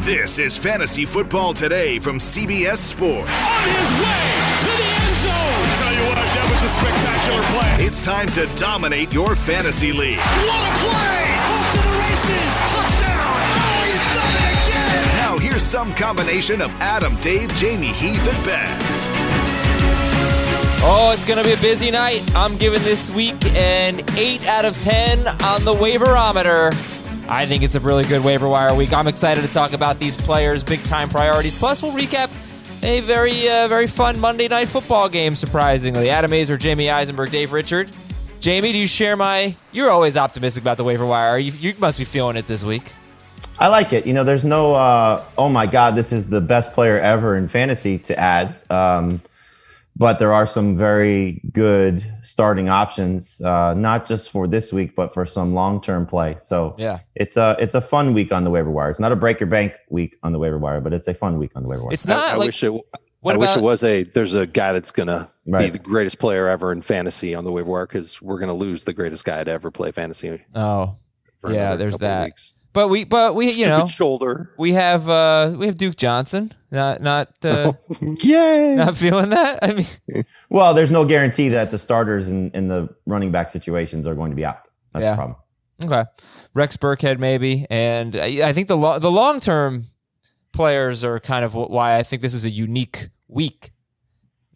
This is Fantasy Football Today from CBS Sports. On his way to the end zone. I tell you what, that was a spectacular play. It's time to dominate your fantasy league. What a play! Off to the races. Touchdown. Oh, he's done it again. Now here's some combination of Adam, Dave, Jamey, Heath, and Ben. Oh, it's going to be a busy night. I'm giving this week an 8 out of 10 on the waiverometer. I think it's a really good waiver wire week. I'm excited to talk about these players' big time priorities. Plus, we'll recap a very, uh, very fun Monday night football game, surprisingly. Adam Aizer, Jamey Eisenberg, Dave Richard. Jamey, do you share my. You're always optimistic about the waiver wire. You, you must be feeling it this week. I like it. You know, there's no, uh, oh my God, this is the best player ever in fantasy to add. Um, but there are some very good starting options, uh, not just for this week, but for some long-term play. So Yeah. it's a it's a fun week on the waiver wire. It's not a break your bank week on the waiver wire, but it's a fun week on the waiver wire. It's not I, I like. wish it. what I wish it was a. There's a guy that's gonna be the greatest player ever in fantasy on the waiver wire because we're gonna lose the greatest guy to ever play fantasy. Oh, Yeah, there's that. weeks. But we, but we, you Stupid know, shoulder. we have, uh, we have Duke Johnson. Not, not, uh, Yay! not feeling that. I mean, well, there's no guarantee that the starters in, in the running back situations are going to be out. That's Yeah. the problem. Okay, Rex Burkhead maybe, and I, I think the lo- the long term players are kind of wh- why I think this is a unique week.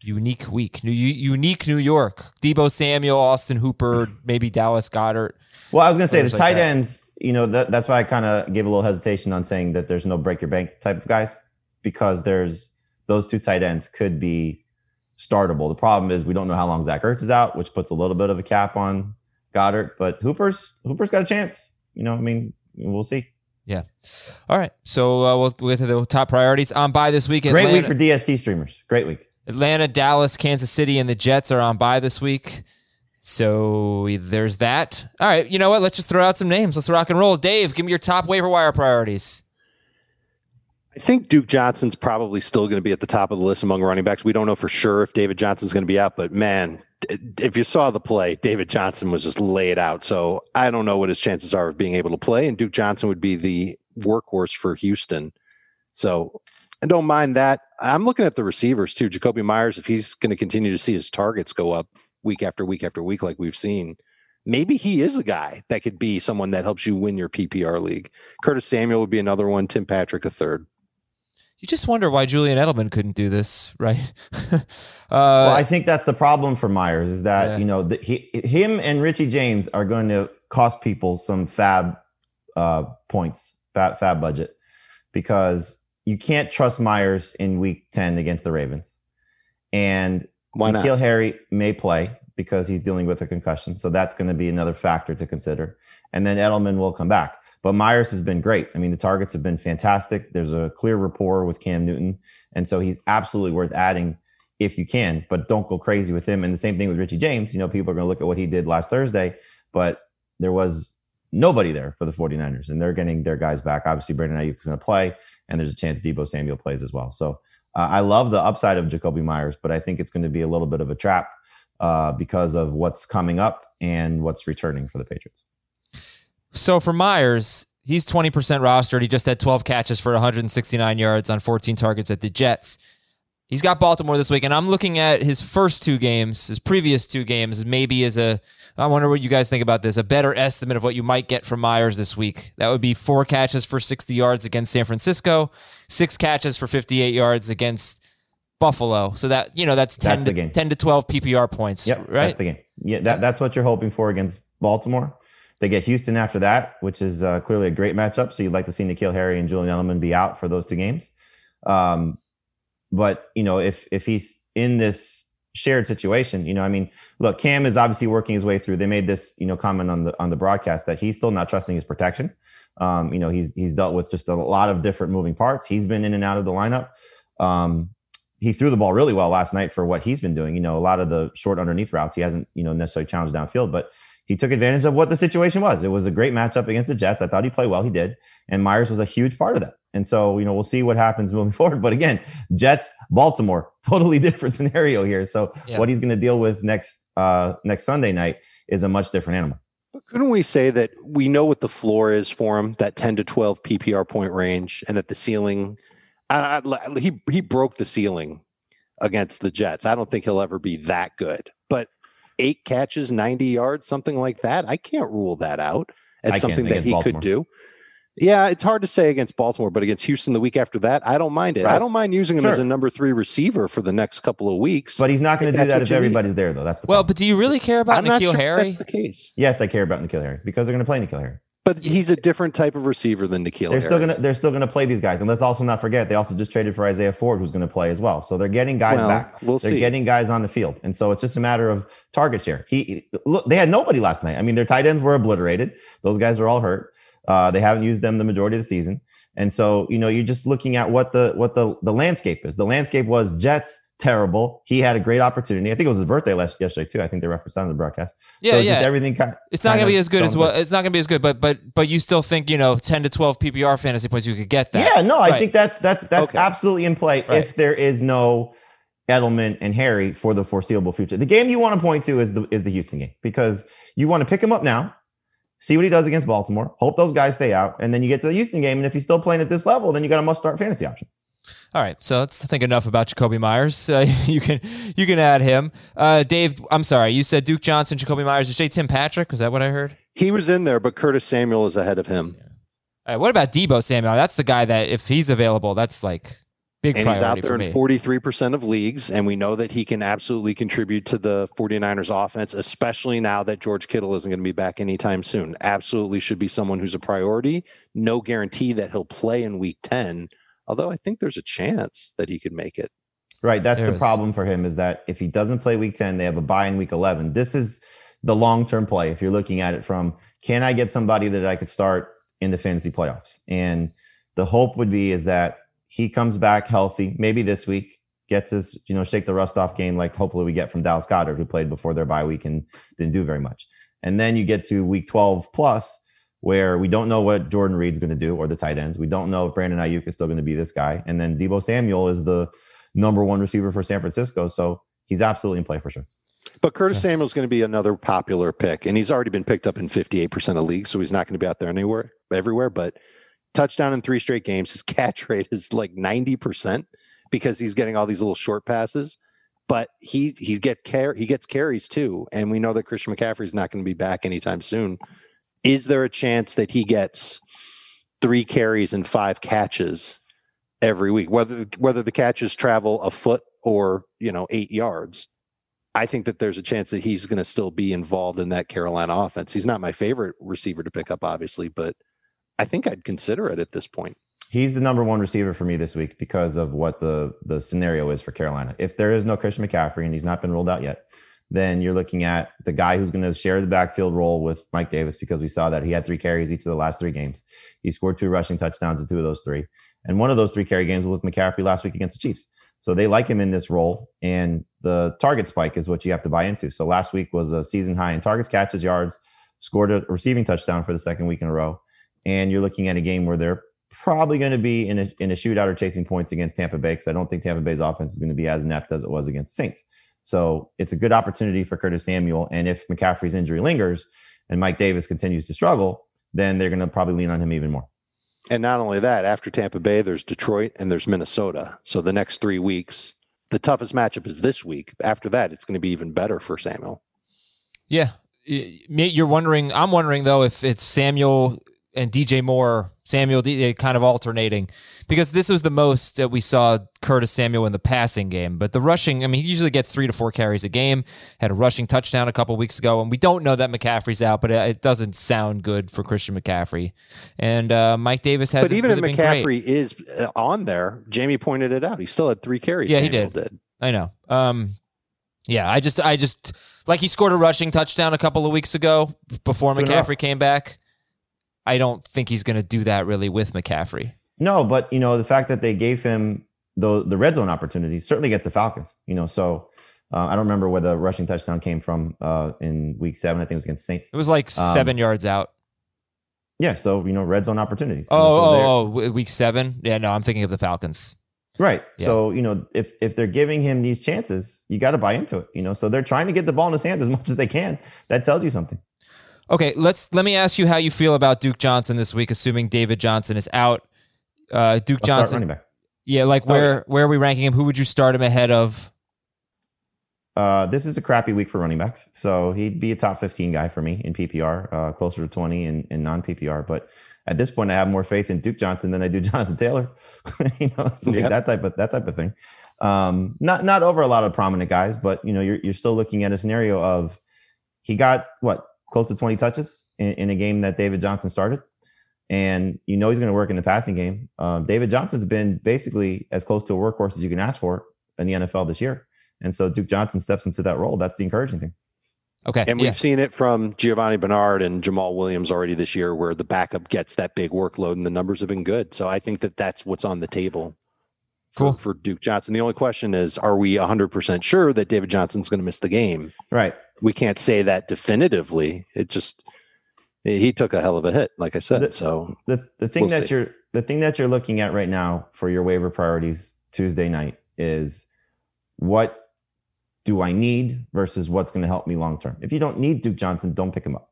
Unique week, New, u- unique New York. Deebo Samuel, Austin Hooper, maybe Dallas Goedert. Well, I was going to say the Players like tight that. ends. You know, that, that's why I kind of gave a little hesitation on saying that there's no break your bank type of guys because there's those two tight ends could be startable. The problem is we don't know how long Zach Ertz is out, which puts a little bit of a cap on Goedert. But Hooper's Hooper's got a chance. You know, I mean, we'll see. Yeah. All right. So uh, we'll we'll get to the top priorities on bye this week. Great Atlanta, week for DST streamers. Great week. Atlanta, Dallas, Kansas City, and the Jets are on by this week. So there's that. All right. You know what? Let's just throw out some names. Let's rock and roll. Dave, give me your top waiver wire priorities. I think Duke Johnson's probably still going to be at the top of the list among running backs. We don't know for sure if David Johnson's going to be out, but man, if you saw the play, David Johnson was just laid out. So I don't know what his chances are of being able to play, and Duke Johnson would be the workhorse for Houston. So I don't mind that. I'm looking at the receivers too. Jakobi Meyers, if he's going to continue to see his targets go up week after week after week, like we've seen, maybe he is a guy that could be someone that helps you win your PPR league. Curtis Samuel would be another one. Tim Patrick a third. You just wonder why Julian Edelman couldn't do this, right? uh, well, I think that's the problem for Meyers is that Yeah. you know the, he, him and Richie James are going to cost people some fab uh, points, fab, fab budget, because you can't trust Meyers in Week Ten against the Ravens, and Why not? N'Keal Harry may play because he's dealing with a concussion, so that's going to be another factor to consider. And then Edelman will come back. But Meyers has been great. I mean, the targets have been fantastic. There's a clear rapport with Cam Newton, and so he's absolutely worth adding if you can. But don't go crazy with him. And the same thing with Richie James. You know, people are going to look at what he did last Thursday, but there was nobody there for the 49ers, and they're getting their guys back. Obviously, Brandon Aiyuk is going to play, and there's a chance Deebo Samuel plays as well. So uh, I love the upside of Jakobi Meyers, but I think it's going to be a little bit of a trap uh, because of what's coming up and what's returning for the Patriots. so for Meyers, he's 20% rostered. He just had 12 catches for 169 yards on 14 targets at the Jets. He's got Baltimore this week, and I'm looking at his first two games, his previous two games, maybe as a, I wonder what you guys think about this, a better estimate of what you might get from Meyers this week. That would be four catches for 60 yards against San Francisco, six catches for 58 yards against Buffalo. So that, you know, that's 10, That's to, game. 10 to 12 PPR points, Yep, right? that's the game. Yeah, that, that's what you're hoping for against Baltimore. They get Houston after that, which is uh, clearly a great matchup. So you'd like to see N'Keal Harry and Julian Edelman be out for those two games. Um, but you know, if if he's in this shared situation, you know, I mean, look, Cam is obviously working his way through. They made this, you know, comment on the on the broadcast that he's still not trusting his protection. Um, you know, he's he's dealt with just a lot of different moving parts. He's been in and out of the lineup. Um, he threw the ball really well last night for what he's been doing. You know, a lot of the short underneath routes he hasn't you know necessarily challenged downfield, but he took advantage of what the situation was. It was a great matchup against the Jets. I thought he played well. He did, and Meyers was a huge part of that. And so, you know, we'll see what happens moving forward. But again, Jets, Baltimore, totally different scenario here. So Yeah. what he's going to deal with next uh next Sunday night is a much different animal. But couldn't we say that we know what the floor is for him, that 10 to 12 PPR point range, and that the ceiling, I, I, he, he broke the ceiling against the Jets. I don't think he'll ever be that good, but eight catches, 90 yards, something like that, I can't rule that out as I something that he Baltimore. could do. Yeah, it's hard to say against Baltimore, but against Houston the week after that, I don't mind it. I don't mind using him as a number three receiver for the next couple of weeks. But he's not going to do that's that if you need. everybody's there, though. That's the Well, problem. but do you really care about I'm not N'Keal sure Harry? that's the case. yes, I care about N'Keal Harry because they're going to play N'Keal Harry. But he's a different type of receiver than N'Keal They're Harry. still going to they're still going to play these guys. And let's also not forget they also just traded for Isaiah Ford, who's going to play as well. So they're getting guys Well, back. we'll they're see. getting guys on the field, and so it's just a matter of target share. He look, they had nobody last night. I mean, their tight ends were obliterated. Those guys are all hurt. Uh, they haven't used them the majority of the season, and so you know you're just looking at what the what the the landscape is. The landscape was Jets terrible. He had a great opportunity. I think it was his birthday last yesterday too. I think they referenced that on the broadcast. Yeah, so yeah. Just everything kind. It's not kind going to be as good as going well. It's not going to be as good, but but but you still think you know ten to twelve PPR fantasy points you could get that. Yeah, no, I Right. think that's that's that's Okay. absolutely in play Right. if there is no Edelman and Harry for the foreseeable future. The game you want to point to is the is the Houston game because you want to pick him up now, see what he does against Baltimore, hope those guys stay out, and then you get to the Houston game, and if he's still playing at this level, then you got a must start fantasy option. All right, so let's think enough about Jakobi Meyers. Uh, you can you can add him. Uh, Dave, I'm sorry, you said Duke Johnson, Jakobi Meyers. Did you say Tim Patrick? Was that what I heard? He was in there, but Curtis Samuel is ahead of him. All right, what about Deebo Samuel? That's the guy that if he's available, that's like big And he's out there in 43% of leagues. And we know that he can absolutely contribute to the 49ers offense, especially now that George Kittle isn't going to be back anytime soon. Absolutely should be someone who's a priority. No guarantee that he'll play in week 10, although I think there's a chance that he could make it. Right. That's There the is. problem for him is that if he doesn't play week 10, they have a bye in week 11. This is the long term play. If you're looking at it from, can I get somebody that I could start in the fantasy playoffs? And the hope would be is that he comes back healthy, maybe this week, gets his, you know, shake the rust off game like hopefully we get from Dallas Goedert, who played before their bye week and didn't do very much. And then you get to week 12 plus, where we don't know what Jordan Reed's going to do or the tight ends. We don't know if Brandon Aiyuk is still going to be this guy. And then Deebo Samuel is the number one receiver for San Francisco. So he's absolutely in play for sure. But Curtis Samuel's going to be another popular pick, and he's already been picked up in 58% of leagues, so he's not going to be out there anywhere, everywhere. But touchdown in three straight games, his catch rate is like 90% because he's getting all these little short passes. But he he get car- he gets carries too, and we know that Christian McCaffrey's not going to be back anytime soon. Is there a chance that he gets three carries and five catches every week, whether whether the catches travel a foot or you know eight yards? I think that there's a chance that he's going to still be involved in that Carolina offense. He's not my favorite receiver to pick up, obviously, but I think I'd consider it at this point. He's the number one receiver for me this week because of what the the scenario is for Carolina. If there is no Christian McCaffrey and he's not been ruled out yet, then you're looking at the guy who's going to share the backfield role with Mike Davis because we saw that he had three carries each of the last three games. He scored two rushing touchdowns in two of those three. And one of those three carry games was with McCaffrey last week against the Chiefs. So they like him in this role. And the target spike is what you have to buy into. So last week was a season high in targets, catches, yards, scored a receiving touchdown for the second week in a row. And you're looking at a game where they're probably going to be in a, in a shootout or chasing points against Tampa Bay because I don't think Tampa Bay's offense is going to be as inept as it was against Saints. So it's a good opportunity for Curtis Samuel. And if McCaffrey's injury lingers and Mike Davis continues to struggle, then they're going to probably lean on him even more. And not only that, after Tampa Bay, there's Detroit and there's Minnesota. So the next three weeks, the toughest matchup is this week. After that, it's going to be even better for Samuel. Yeah, you're wondering. I'm wondering though if it's Samuel and DJ Moore, Samuel D- kind of alternating, because this was the most that we saw Curtis Samuel in the passing game. But the rushing, I mean, he usually gets three to four carries a game. Had a rushing touchdown a couple weeks ago, and we don't know that McCaffrey's out, but it, it doesn't sound good for Christian McCaffrey. And uh, Mike Davis has. But even if McCaffrey is uh, on there, Jamey pointed it out. He still had three carries. Yeah, he Samuel did. I know. Um, yeah, I just, I just like he scored a rushing touchdown a couple of weeks ago before Two in a. McCaffrey came back. I don't think he's going to do that really with McCaffrey. No, but you know the fact that they gave him the the red zone opportunity certainly gets the Falcons. You know, so uh, I don't remember where the rushing touchdown came from uh, in Week Seven. I think it was against Saints. It was like Um, seven yards out. Yeah, so you know red zone opportunities. You know, so Oh, oh, oh, week seven. Yeah, no, I'm thinking of the Falcons. Right. Yeah. So, you know, if if they're giving him these chances, you got to buy into it, you know. So they're trying to get the ball in his hands as much as they can. That tells you something. Okay, let's let me ask you how you feel about Duke Johnson this week, assuming David Johnson is out. Uh, Duke I'll start Johnson, running back. yeah, like Oh, where where are we ranking him? Who would you start him ahead of? Uh, this is a crappy week for running backs. So he'd be a top 15 guy for me in PPR, uh, closer to 20 in, in non PPR. But at this point, I have more faith in Duke Johnson than I do Jonathan Taylor. you know, it's like Yeah. that type of that type of thing. Um, not not over a lot of prominent guys, but you know, you're you're still looking at a scenario of he got what close to 20 touches in, in a game that David Johnson started. And you know he's going to work in the passing game. Um, David Johnson's been basically as close to a workhorse as you can ask for in the NFL this year. And so Duke Johnson steps into that role. That's the encouraging thing. Okay, And we've seen it from Giovani Bernard and Jamaal Williams already this year, where the backup gets that big workload, and the numbers have been good. So I think that that's what's on the table for, Cool. for Duke Johnson. The only question is, are we 100% sure that David Johnson's going to miss the game? Right. We can't say that definitively. It just, he took a hell of a hit, like I said. The- so The the thing We'll that see. you're the thing that you're looking at right now for your waiver priorities Tuesday night is what do I need versus what's going to help me long term. If you don't need Duke Johnson, don't pick him up.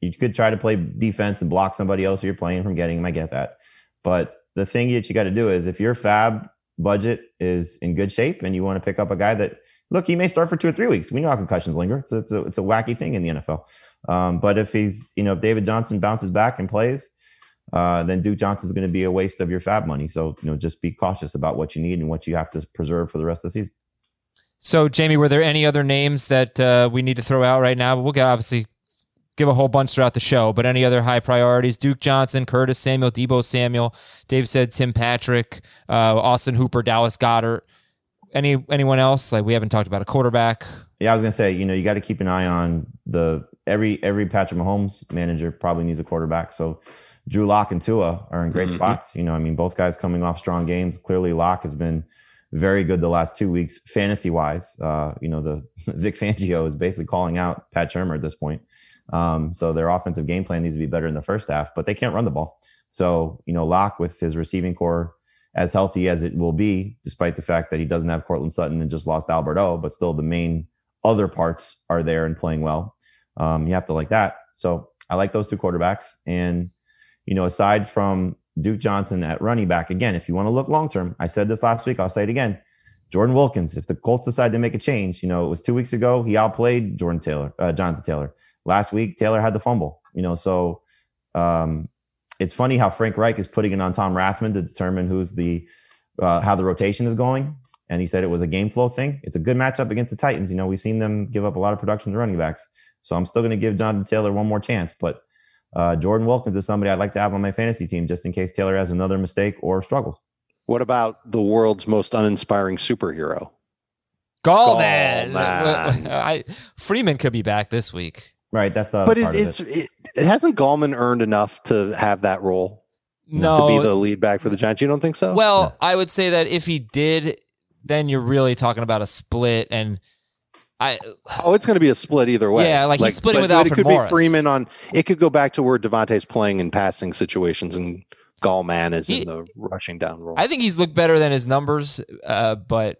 You could try to play defense and block somebody else who you're playing from getting him. I get that. But the thing that you got to do is if your fab budget is in good shape and you want to pick up a guy that look, he may start for two or three weeks. We know how concussions linger. It's a, it's a, it's a wacky thing in the NFL. Um, but if he's, you know, if David Johnson bounces back and plays, uh, then Duke Johnson is going to be a waste of your fab money. So, you know, just be cautious about what you need and what you have to preserve for the rest of the season. So, Jamey, were there any other names that uh, we need to throw out right now? We'll get, obviously give a whole bunch throughout the show, but any other high priorities? Duke Johnson, Curtis Samuel, Deebo Samuel, Dave said Tim Patrick, uh, Austin Hooper, Dallas Goedert. Any anyone else? Like we haven't talked about a quarterback. Yeah, I was going to say, you know, you got to keep an eye on the every every Patrick Mahomes manager probably needs a quarterback. So Drew Lock and Tua are in great Mhm. spots. You know, I mean, both guys coming off strong games. Clearly, Lock has been very good the last two weeks, fantasy wise. Uh, you know, the Vic Fangio is basically calling out Pat Shurmur at this point. Um, so their offensive game plan needs to be better in the first half, but they can't run the ball. So, you know, Lock with his receiving corps as healthy as it will be, despite the fact that he doesn't have Courtland Sutton and just lost Albert O, but still the main other parts are there and playing well. Um, you have to like that. So I like those two quarterbacks. And, you know, aside from Duke Johnson at running back, again, if you want to look long term, I said this last week, I'll say it again. Jordan Wilkins, if the Colts decide to make a change, you know, it was two weeks ago, he outplayed Jordan Taylor, uh, Jonathan Taylor. Last week, Taylor had the fumble, you know, so um, it's funny how Frank Reich is putting it on Tom Rathman to determine who's the uh, how the rotation is going. And he said it was a game flow thing. It's a good matchup against the Titans. You know, we've seen them give up a lot of production to running backs. So I'm still going to give Jonathan Taylor one more chance. But uh, Jordan Wilkins is somebody I'd like to have on my fantasy team just in case Taylor has another mistake or struggles. what about the world's most uninspiring superhero? Gallman. Gallman. I, Freeman could be back this week. Right. That's the but part is, is it. it, hasn't Gallman earned enough to have that role No, to be the lead back for the Giants? You don't think so? Well, I would say that if he did, then you're really talking about a split. And I, oh, it's going to be a split either way. Yeah, like he's splitting but with it Alfred could Morris. be Freeman on. It could go back to where Devonta's playing in passing situations and Gallman is He- in the rushing down role. I think he's looked better than his numbers. Uh, but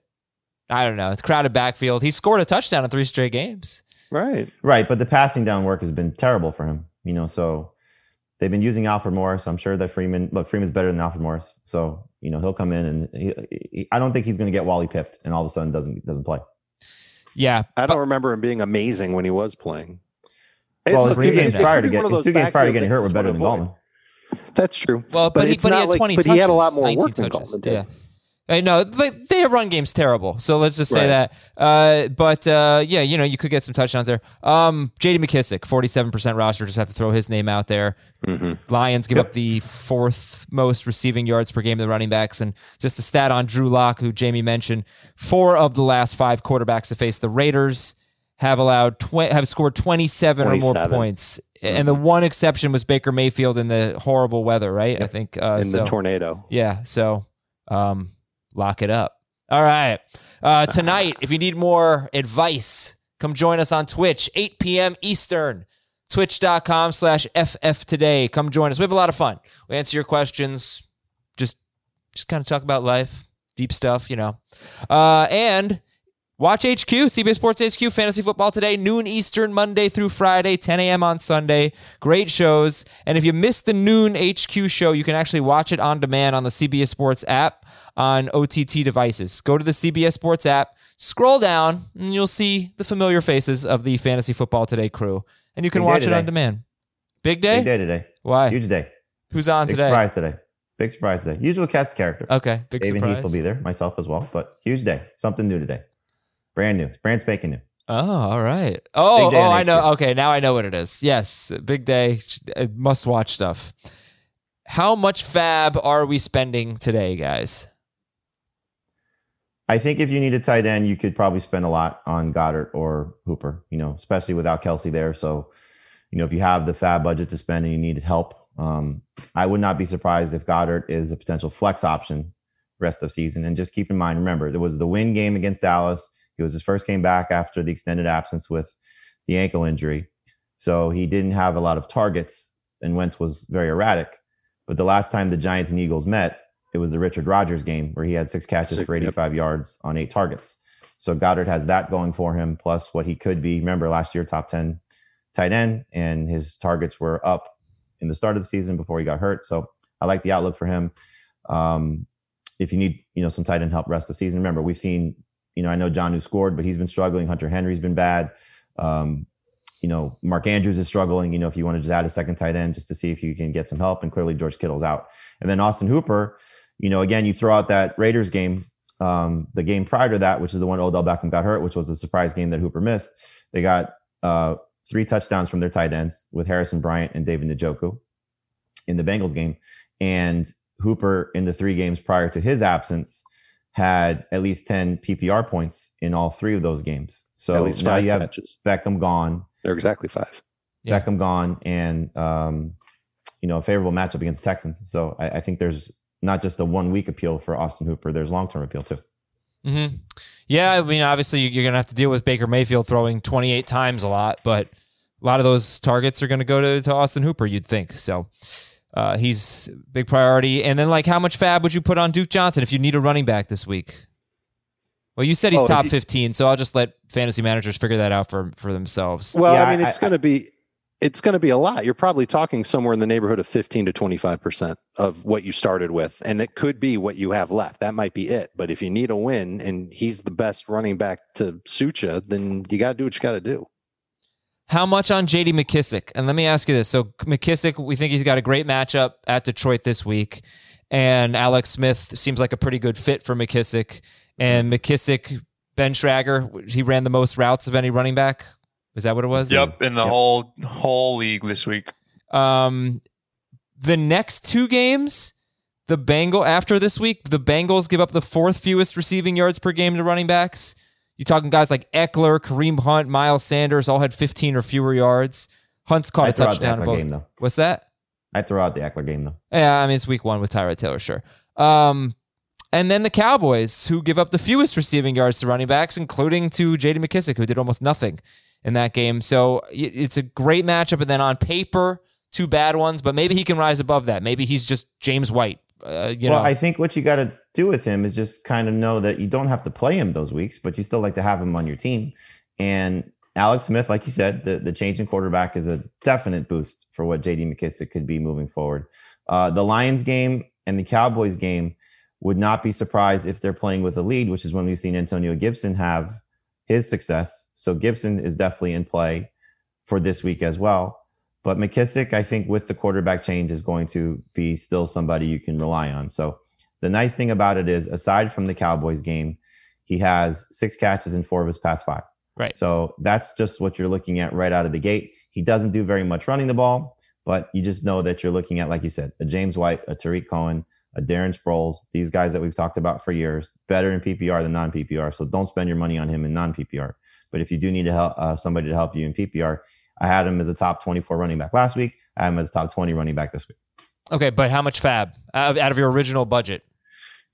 I don't know. It's crowded backfield. He scored a touchdown in three straight games. Right. Right. But the passing down work has been terrible for him, you know, so they've been using Alfred Morris. I'm sure that Freeman, look, Freeman's better than Alfred Morris. So, you know, he'll come in and he, he, I don't think he's going to get Wally pipped and all of a sudden doesn't, doesn't play. Yeah. I don't remember him being amazing when he was playing. Well, his two games prior to get his two games prior to getting hurt were better than avoid. Gallman. That's true. Well, but, he, but he had like- 20 but touches. he had a lot more 19 work than touches. Gallman did. Yeah. I know they, their run game's terrible, so let's just say Right. that. Uh, but uh, yeah, you know you could get some touchdowns there. Um, J.D. McKissic, forty-seven percent roster. Just have to throw his name out there. Mhm. Lions give Yep. up the fourth most receiving yards per game to the running backs, and just the stat on Drew Lock, who Jamey mentioned, four of the last five quarterbacks to face the Raiders have allowed tw- have scored twenty-seven or more 27. points and the one exception was Baker Mayfield in the horrible weather, right? I think uh, in the tornado. Yeah, so um, lock it up. All right. Uh, tonight, if you need more advice, come join us on Twitch, 8 p.m. Eastern, twitch.com slash FF today. Come join us. We have a lot of fun. We answer your questions, just just kind of talk about life, deep stuff, you know. Uh, and watch HQ, CBS Sports HQ, Fantasy Football today, noon Eastern, Monday through Friday, 10 a.m. on Sunday. Great shows. And if you missed the noon HQ show, you can actually watch it on demand on the CBS Sports app on OTT devices. Go to the CBS Sports app, scroll down, and you'll see the familiar faces of the Fantasy Football Today crew. And you can Big watch it on demand. Big day? Big day today. Why? Huge day. Who's on today? Big today? surprise today. Big surprise today. Usual cast character. Okay, big Dave and surprise. Heath will be there, myself as well. But huge day. Something new today. Brand new. Brand spanking new. Oh, all right. Oh, oh, I know. Okay, now I know what it is. Yes, big day, must watch stuff. How much fab are we spending today, guys? I think if you need a tight end, you could probably spend a lot on Goedert or Hooper, you know, especially without Kelsey there. So, you know, if you have the fab budget to spend and you need help, um, I would not be surprised if Goedert is a potential flex option rest of season. And just keep in mind, remember, there was the win game against Dallas. It was his first game back after the extended absence with the ankle injury. So he didn't have a lot of targets and Wentz was very erratic. But the last time the Giants and Eagles met, it was the Richard Rodgers game where he had six catches Six- for yep. 85 yards on eight targets. So Goedert has that going for him, plus what he could be. Remember last year, top 10 tight end, and his targets were up in the start of the season before he got hurt. So I like the outlook for him. Um, if you need, you know, some tight end help rest of the season, remember we've seen, you know, I know Jonnu scored, but he's been struggling. Hunter Henry's been bad. Um, you know, Mark Andrews is struggling. You know, if you want to just add a second tight end just to see if you can get some help, and clearly George Kittle's out. And then Austin Hooper, you know, again, you throw out that Raiders game, um, the game prior to that, which is the one Odell Beckham got hurt, which was the surprise game that Hooper missed. They got uh, three touchdowns from their tight ends with Harrison Bryant and David Njoku in the Bengals game. And Hooper, in the three games prior to his absence, had at least 10 PPR points in all three of those games. So At least now five you have catches. Beckham gone, They're exactly five. Yeah. Beckham gone, and um, you know a favorable matchup against the Texans. So I, I think there's not just a one week appeal for Austin Hooper. There's long term appeal too. hmm Yeah, I mean, obviously you're going to have to deal with Baker Mayfield throwing 28 times a lot, but a lot of those targets are going to go to, to Austin Hooper, you'd think. So uh, he's big priority. And then, like, how much fab would you put on Duke Johnson if you need a running back this week? Well, you said he's Oh, top he- 15, so I'll just let fantasy managers figure that out for, for themselves. Well, Yeah, I mean, it's going to be it's going to be a lot. You're probably talking somewhere in the neighborhood of 15 to 25 percent of what you started with, and it could be what you have left. That might be it. But if you need a win and he's the best running back to suit you, then you got to do what you got to do. How much on JD McKissic? And let me ask you this. So McKissic, we think he's got a great matchup at Detroit this week. And Alex Smith seems like a pretty good fit for McKissic. And McKissic, Ben Schragg, he ran the most routes of any running back. Is that what it was? Yep, in the Yep. whole whole league this week. Um, the next two games, the Bengal after this week, the Bengals give up the fourth fewest receiving yards per game to running backs. You talking guys like Ekeler, Kareem Hunt, Miles Sanders, all had 15 or fewer yards. Hunt's caught I a throw out the touchdown in both. game. What's that? I throw out the Ekeler game though. Yeah, I mean it's week one with Tyrod Taylor, sure. Um, and then the Cowboys, who give up the fewest receiving yards to running backs, including to J.D. McKissic, who did almost nothing in that game. So it's a great matchup. And then on paper, two bad ones, but maybe he can rise above that. Maybe he's just James White. Uh, you well, know, I think what you got to do with him is just kind of know that you don't have to play him those weeks, but you still like to have him on your team. And Alex Smith, like you said, the, the change in quarterback is a definite boost for what JD McKissic could be moving forward. Uh, the Lions game and the Cowboys game would not be surprised if they're playing with a lead, which is when we've seen Antonio Gibson have his success. So Gibson is definitely in play for this week as well. But McKissic, I think, with the quarterback change, is going to be still somebody you can rely on. So the nice thing about it is, aside from the Cowboys game, he has six catches in four of his past five. Right. So that's just what you're looking at right out of the gate. He doesn't do very much running the ball, but you just know that you're looking at, like you said, a James White, a Tarik Cohen, a Darren Sproles, these guys that we've talked about for years, better in PPR than non PPR. So don't spend your money on him in non PPR. But if you do need to help uh, somebody to help you in PPR, I had him as a top 24 running back last week. I have him as a top 20 running back this week. Okay, but how much fab out of your original budget?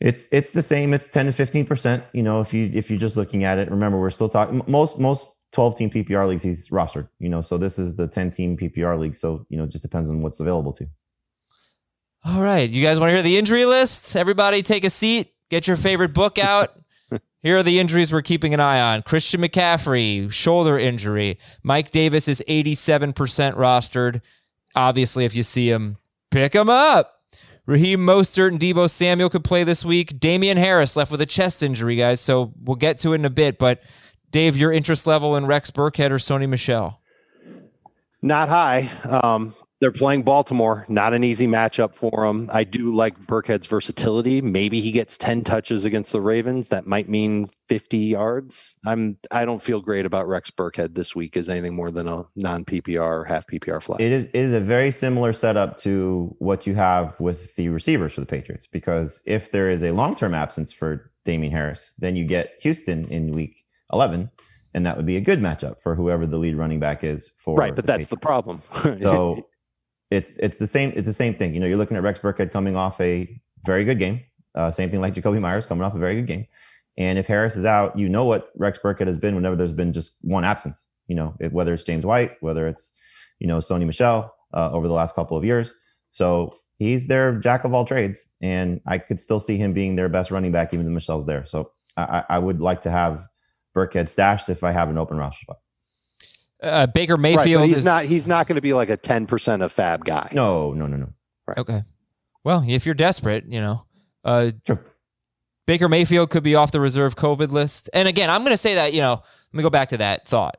It's it's the same. It's 10 to 15 percent. You know, if you if you're just looking at it, remember we're still talking most most 12 team PPR leagues he's rostered. You know, so this is the 10 team PPR league. So you know, it just depends on what's available to. All right, you guys want to hear the injury list? Everybody, take a seat. Get your favorite book out. Here are the injuries we're keeping an eye on. Christian McCaffrey, shoulder injury. Mike Davis is 87% rostered. Obviously, if you see him, pick him up. Raheem Mostert and Deebo Samuel could play this week. Damien Harris left with a chest injury, guys. So we'll get to it in a bit. But Dave, your interest level in Rex Burkhead or Sony Michel? Not high. Um, they're playing Baltimore. Not an easy matchup for them. I do like Burkhead's versatility. Maybe he gets 10 touches against the Ravens. That might mean 50 yards. I'm I don't feel great about Rex Burkhead this week as anything more than a non PPR half PPR flex. It is it is a very similar setup to what you have with the receivers for the Patriots because if there is a long term absence for Damien Harris, then you get Houston in week 11 and that would be a good matchup for whoever the lead running back is for right, but the that's the problem. So it's it's the same it's the same thing. You know, you're looking at Rex Burkhead coming off a very good game. Uh, same thing like Jakobi Meyers coming off a very good game. And if Harris is out, you know what Rex Burkhead has been whenever there's been just one absence. You know, it, whether it's James White, whether it's you know Sony Michel uh, over the last couple of years. So he's their jack of all trades, and I could still see him being their best running back, even if Michel's there. So I, I would like to have Burkhead stashed if I have an open roster spot. Uh, Baker Mayfield but he's is not he's not going to be like a 10% of fab guy. No, no, no, no. Right. Okay. Well, if you're desperate, you know, uh, Sure. Baker Mayfield could be off the reserve COVID list. And again, I'm going to say that, you know, let me go back to that thought.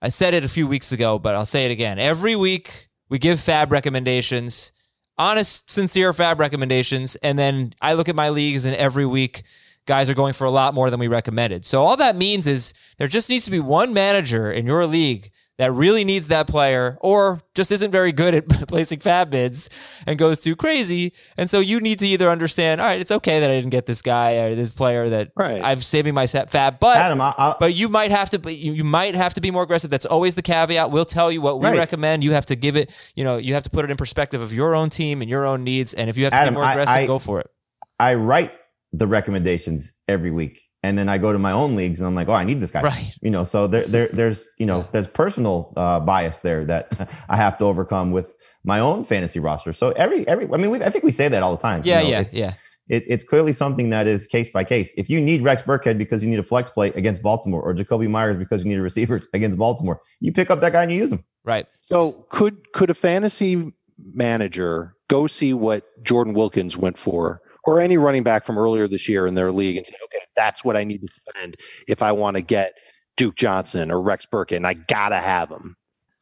I said it a few weeks ago, but I'll say it again. Every week we give fab recommendations, honest, sincere fab recommendations. And then I look at my leagues and every week guys are going for a lot more than we recommended. So all that means is there just needs to be one manager in your league that really needs that player or just isn't very good at placing fab bids and goes too crazy. And so you need to either understand, all right, it's okay that I didn't get this guy or this player that Right. I've saving my set fab, but Adam, I, I, but you might have to you, might have to be more aggressive. That's always the caveat. We'll tell you what we Right. recommend. You have to give it, you know, you have to put it in perspective of your own team and your own needs. And if you have to Adam, be more I- aggressive, I- go for it. I write the recommendations every week. And then I go to my own leagues and I'm like, oh, I need this guy. Right. You know, so there, there there's, you know, there's personal uh, bias there that I have to overcome with my own fantasy roster. So every, every, I mean, we, I think we say that all the time. you Yeah, know, yeah, it's, yeah. It, it's clearly something that is case by case. If you need Rex Burkhead because you need a flex play against Baltimore or Jakobi Meyers because you need a receiver against Baltimore, you pick up that guy and you use him. Right. So could could a fantasy manager go see what Jordan Wilkins went for or any running back from earlier this year in their league and say, okay, that's what I need to spend if I want to get Duke Johnson or Rex and I gotta have him.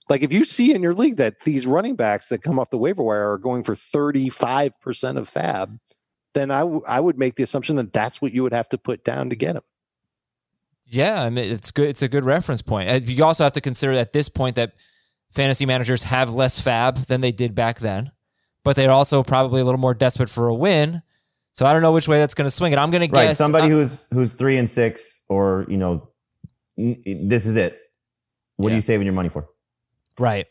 Like if you see in your league that these running backs that come off the waiver wire are going for 35% of fab, then I, w- I would make the assumption that that's what you would have to put down to get them. Yeah, I mean it's good. It's a good reference point. You also have to consider at this point that fantasy managers have less fab than they did back then, but they're also probably a little more desperate for a win. So I don't know which way that's going to swing it. I'm going to Right. guess Somebody uh, who's who's three and six, or you know, this is it. What Yeah. are you saving your money for? Right.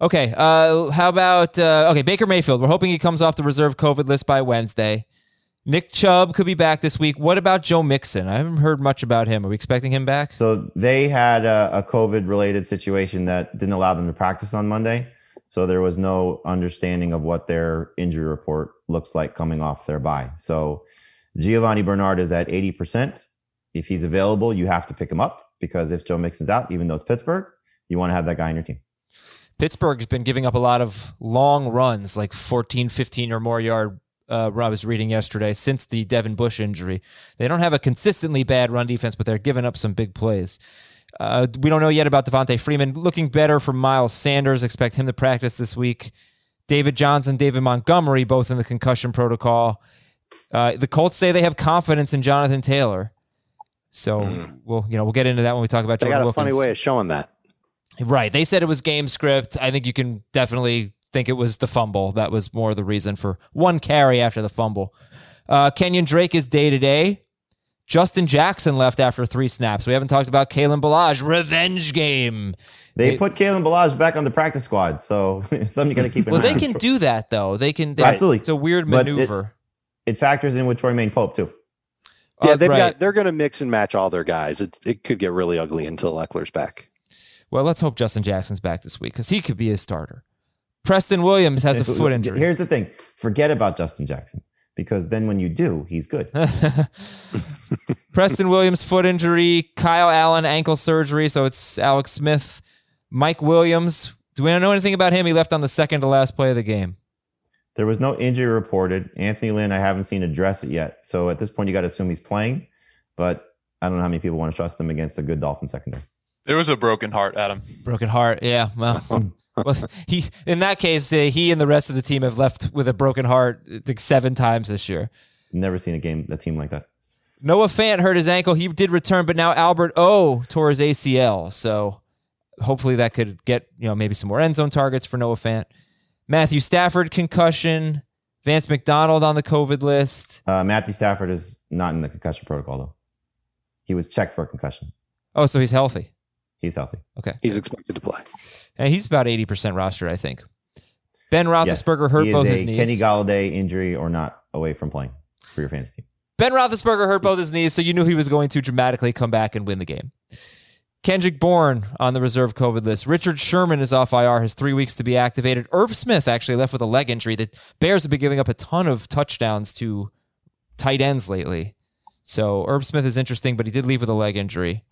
Okay. Uh, how about uh, okay Baker Mayfield? We're hoping he comes off the reserve COVID list by Wednesday. Nick Chubb could be back this week. What about Joe Mixon? I haven't heard much about him. Are we expecting him back? So they had a, a COVID related situation that didn't allow them to practice on Monday. So there was no understanding of what their injury report looks like coming off their bye. So Giovani Bernard is at 80%. If he's available, you have to pick him up because if Joe Mixon's out, even though it's Pittsburgh, you want to have that guy on your team. Pittsburgh's been giving up a lot of long runs, like 14, 15 or more yard. Uh, I was reading yesterday since the Devin Bush injury. They don't have a consistently bad run defense, but they're giving up some big plays. Uh, we don't know yet about Devonta Freeman. Looking better for Miles Sanders. Expect him to practice this week. David Johnson, David Montgomery, both in the concussion protocol. Uh, the Colts say they have confidence in Jonathan Taylor. So we'll, you know, we'll get into that when we talk about They Jordan got a Wilkins. funny way of showing that. Right. They said it was game script. I think you can definitely think it was the fumble. That was more the reason for one carry after the fumble. Uh, Kenyon Drake is day to day. Justin Jackson left after three snaps. We haven't talked about Kalen Ballage. Revenge game. They They- put Kalen Ballage back on the practice squad, so it's something you got to keep in Well, mind. Well, they can do that though. They can. They, Absolutely. It's a weird But it- maneuver. It factors in with Troymaine Pope too. Yeah, Uh, they've right. got they're going to mix and match all their guys. It it could get really ugly until Ekeler's back. Well, let's hope Justin Jackson's back this week because he could be a starter. Preston Williams has a foot injury. Here's the thing: forget about Justin Jackson because then when you do, he's good. Preston Williams foot injury, Kyle Allen ankle surgery, so it's Alex Smith, Mike Williams. Do we know anything about him? He left on the second to last play of the game. There was no injury reported. Anthony Lynn, I haven't seen address it yet. So at this point, you got to assume he's playing, but I don't know how many people want to trust him against a good Dolphin secondary. It was a broken heart, Adam. Broken heart. Yeah. Well, well he in that case, uh, he and the rest of the team have left with a broken heart like seven times this year. Never seen a game, a team like that. Noah Fant hurt his ankle. He did return, but now Albert O tore his ACL. So hopefully that could get, you know, maybe some more end zone targets for Noah Fant. Matthew Stafford concussion. Vance McDonald on the COVID list. Uh, Matthew Stafford is not in the concussion protocol though. He was checked for a concussion. Oh, so he's healthy. He's healthy. Okay. He's expected to play. And he's about 80% rostered, I think. Ben Yes, Roethlisberger hurt he is both a his knees. Kenny Golladay injury or not away from playing for your fantasy team. Ben Roethlisberger hurt both his knees, so you knew he was going to dramatically come back and win the game. Kendrick Bourne on the reserve COVID list. Richard Sherman is off IR, has three weeks to be activated. Irv Smith actually left with a leg injury. The Bears have been giving up a ton of touchdowns to tight ends lately. So Irv Smith is interesting, but he did leave with a leg injury.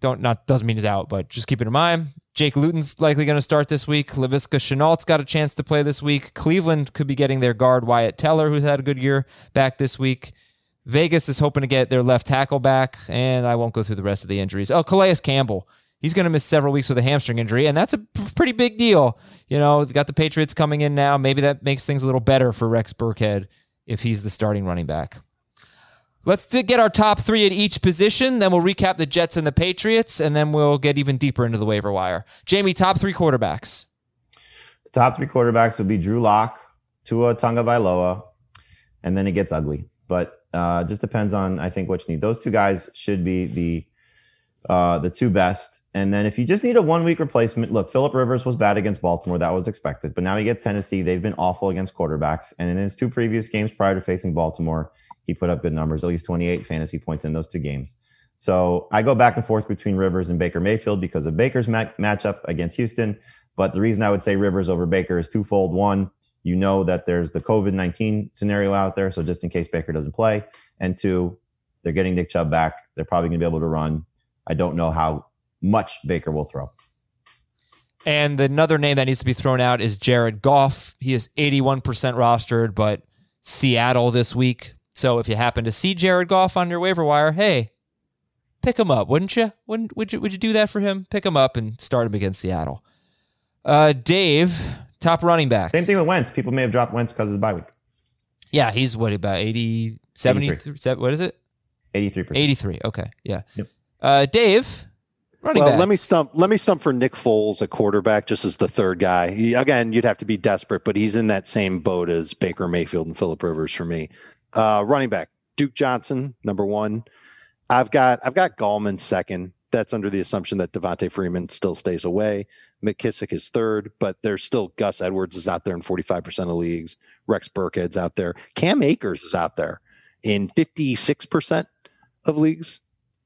Don't not doesn't mean he's out, but just keep it in mind. Jake Luton's likely going to start this week. Laviska Shenault's got a chance to play this week. Cleveland could be getting their guard Wyatt Teller, who's had a good year, back this week. Vegas is hoping to get their left tackle back, and I won't go through the rest of the injuries. Oh, Calais Campbell. He's going to miss several weeks with a hamstring injury, and that's a pretty big deal. You know, got the Patriots coming in now. Maybe that makes things a little better for Rex Burkhead if he's the starting running back. Let's get our top three at each position. Then we'll recap the Jets and the Patriots, and then we'll get even deeper into the waiver wire. Jamey, top three quarterbacks. The top three quarterbacks would be Drew Lock, Tua Tagovailoa, and then it gets ugly. But uh, just depends on I think what you need. Those two guys should be the uh, the two best. And then if you just need a one week replacement, look, Philip Rivers was bad against Baltimore. That was expected. But now he gets Tennessee. They've been awful against quarterbacks. And in his two previous games prior to facing Baltimore, he put up good numbers, at least 28 fantasy points in those two games. So I go back and forth between Rivers and Baker Mayfield because of Baker's ma- matchup against Houston. But the reason I would say Rivers over Baker is twofold. One, you know that there's the COVID 19 scenario out there. So just in case Baker doesn't play. And two, they're getting Nick Chubb back. They're probably going to be able to run. I don't know how much Baker will throw. And another name that needs to be thrown out is Jared Goff. He is 81% rostered, but Seattle this week. So if you happen to see Jared Goff on your waiver wire, hey, pick him up, wouldn't you? Wouldn't would you would you do that for him? Pick him up and start him against Seattle. Uh, Dave, top running back. Same thing with Wentz. People may have dropped Wentz because of his bye week. Yeah, he's what about 80, 70, what is it? 83%. 83. Okay. Yeah. Yep. Uh, Dave, running well, back. let me stump. Let me stump for Nick Foles a quarterback, just as the third guy. He- again, you'd have to be desperate, but he's in that same boat as Baker Mayfield and Philip Rivers for me. Uh, running back, Duke Johnson, number one. I've got I've got Gallman second. That's under the assumption that Devonta Freeman still stays away. McKissic is third, but there's still Gus Edwards is out there in 45% of leagues. Rex Burkhead's out there. Cam Akers is out there in 56% of leagues.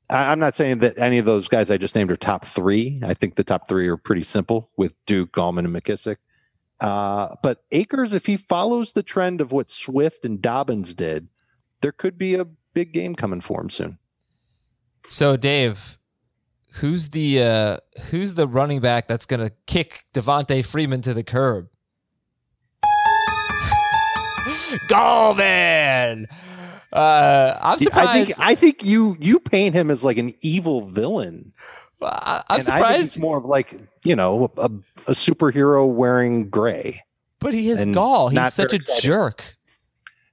I- I'm not saying that any of those guys I just named are top three. I think the top three are pretty simple with Duke, Gallman, and McKissic. Uh, but Akers, if he follows the trend of what Swift and Dobbins did, there could be a big game coming for him soon. So Dave, who's the uh who's the running back that's gonna kick Devonta Freeman to the curb? Gallman. Uh, I'm surprised. I think I think you you paint him as like an evil villain. I, am and I think surprised, he's more of like you know a, a superhero wearing gray. but he has gall. He's such a exciting. jerk.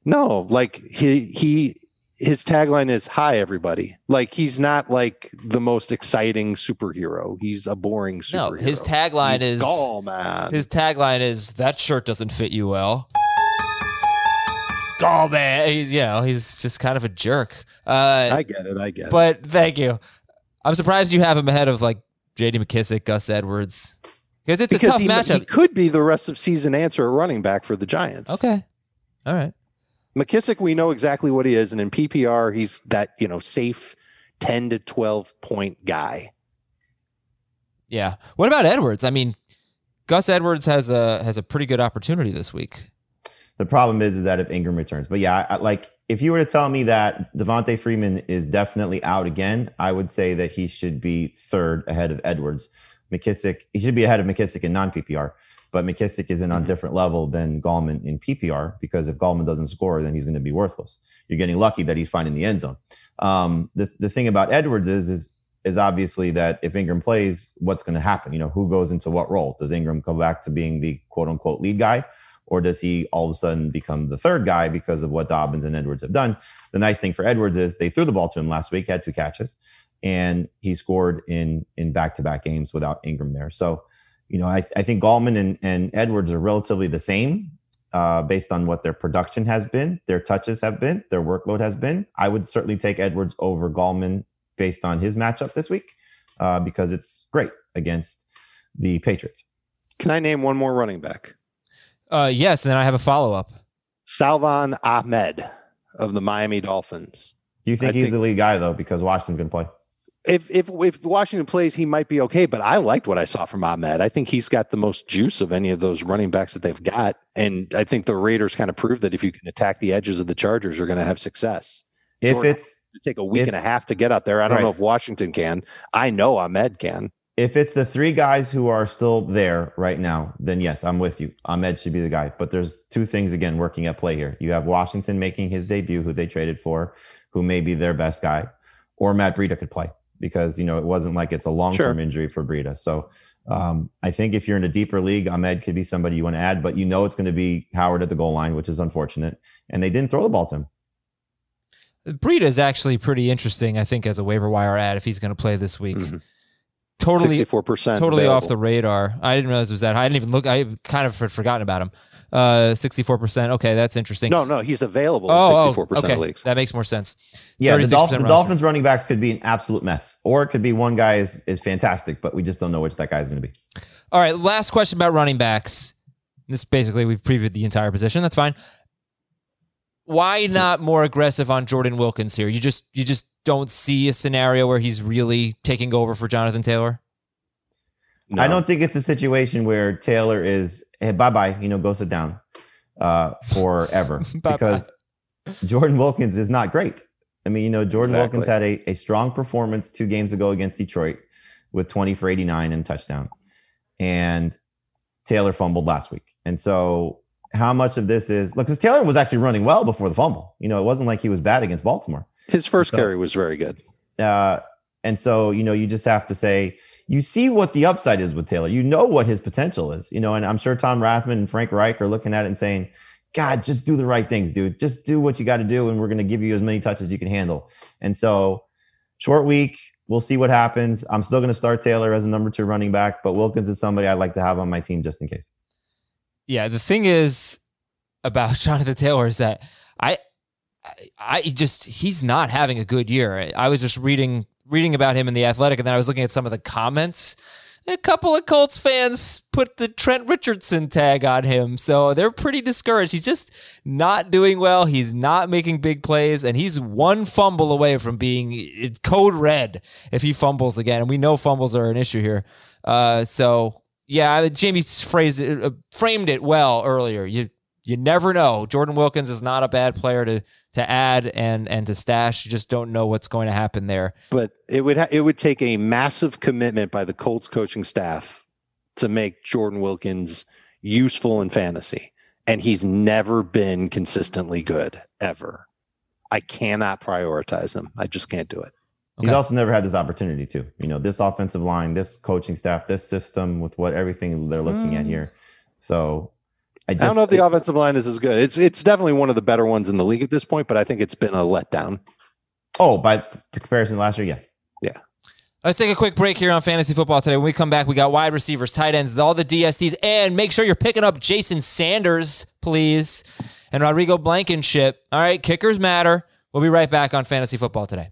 No, like he he his tagline is "Hi everybody." Like he's not like the most exciting superhero. He's a boring superhero No, his tagline He's is Gall man. his tagline is that shirt doesn't fit you well. Gallman. He's, you know, he's just kind of a jerk. Uh, I get it. I get it. but thank you. I'm surprised you have him ahead of like J.D. McKissic, Gus Edwards, because it's because a tough he, matchup. he could be the rest of season answer at running back for the Giants. okay, all right. McKissic, we know exactly what he is, and in PPR, he's that you know safe ten to twelve point guy. Yeah. What about Edwards? I mean, Gus Edwards has a has a pretty good opportunity this week. The problem is, is that if Ingram returns, but yeah, I, like if you were to tell me that Devonta Freeman is definitely out again, I would say that he should be third ahead of Edwards. McKissic, he should be ahead of McKissic in non PPR, but McKissic isn't on a different level than Gallman in PPR because if Gallman doesn't score, then he's going to be worthless. You're getting lucky that he's finding the end zone. Um, the the thing about Edwards is is is obviously that if Ingram plays, what's going to happen? You know, who goes into what role? Does Ingram come back to being the quote unquote lead guy? Or does he all of a sudden become the third guy because of what Dobbins and Edwards have done? The nice thing for Edwards is they threw the ball to him last week, had two catches, and he scored in in back to back games without Ingram there. So, you know, I, I think Gallman and, and Edwards are relatively the same uh, based on what their production has been, their touches have been, their workload has been. I would certainly take Edwards over Gallman based on his matchup this week uh, because it's great against the Patriots. Can I name one more running back? Uh, yes, and then I have a follow up. Salvon Ahmed of the Miami Dolphins. Do you think I he's think- the lead guy though? Because Washington's going to play. If if if Washington plays, he might be okay. But I liked what I saw from Ahmed. I think he's got the most juice of any of those running backs that they've got, and I think the Raiders kind of proved that if you can attack the edges of the Chargers, you're going to have success. If Jordan- it's It take a week If- and a half to get out there. I don't know if Washington can. I know Ahmed can. if it's the three guys who are still there right now, then yes, I'm with you. Ahmed should be the guy. But there's two things again working at play here. You have Washington making his debut, who they traded for, who may be their best guy, or Matt Breida could play because you know it wasn't like it's a long term Sure. injury for Breida. So um, I think if you're in a deeper league, Ahmed could be somebody you want to add, but you know it's going to be Howard at the goal line, which is unfortunate. And they didn't throw the ball to him. Breida is actually pretty interesting, I think, as a waiver wire ad if he's going to play this week. Mhm. Totally, Sixty-four percent. totally off the radar. I didn't realize it was that high. I didn't even look. I kind of had forgotten about him. Uh, sixty-four percent. Okay, that's interesting. No, no, he's available in oh, oh, sixty-four percent okay, of leagues. that makes more sense. Yeah, the, Dolph- the. Dolphins running backs could be an absolute mess, or it could be one guy is, is fantastic, but we just don't know which that guy is going to be. All right, last question about running backs. This basically we've previewed the entire position. That's fine. Why not more aggressive on Jordan Wilkins here? You just you just don't see a scenario where he's really taking over for Jonathan Taylor. No. I don't think it's a situation where Taylor is hey, bye bye, you know, go sit down uh, forever because Jordan Wilkins is not great. I mean, you know, Jordan Exactly. Wilkins had a, a strong performance two games ago against Detroit with 20 for 89 and touchdown. And Taylor fumbled last week. And so, how much of this is look, because Taylor was actually running well before the fumble. You know, it wasn't like he was bad against Baltimore. His first So- carry was very good. Uh, and so, you know, you just have to say, you see what the upside is with Taylor. You know what his potential is, you know, and I'm sure Tom Rathman and Frank Reich are looking at it and saying, God, just do the right things, dude. Just do what you got to do, and we're going to give you as many touches you can handle. And so, short week, we'll see what happens. I'm still going to start Taylor as a number two running back, but Wilkins is somebody I'd like to have on my team just in case. Yeah, the thing is about Jonathan Taylor is that I, I just he's not having a good year. I was just reading reading about him in the Athletic, and then I was looking at some of the comments. A couple of Colts fans put the Trent Richardson tag on him, so they're pretty discouraged. He's just not doing well. He's not making big plays, and he's one fumble away from being code red if he fumbles again. And we know fumbles are an issue here. Uh, so yeah, Jamey phrased it, uh, framed it well earlier. You you never know. Jordan Wilkins is not a bad player to to add and and to stash. You just don't know what's going to happen there. But it would ha- it would take a massive commitment by the Colts coaching staff to make Jordan Wilkins useful in fantasy, and he's never been consistently good ever. I cannot prioritize him. I just can't do it. He's also never had this opportunity to, you know, this offensive line, this coaching staff, this system with what everything they're looking at mm. here. So I just I don't know if the offensive line is as good. It's it's definitely one of the better ones in the league at this point, but I think it's been a letdown. Oh, by comparison last year, yes. Yeah. Let's take a quick break here on Fantasy Football today. When we come back, we got wide receivers, tight ends, all the DSTs, and make sure you're picking up Jason Sanders, please. and Rodrigo Blankenship. All right, kickers matter. We'll be right back on Fantasy Football today.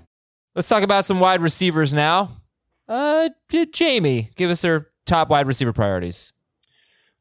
Let's talk about some wide receivers now. Uh, Jamey, give us our top wide receiver priorities.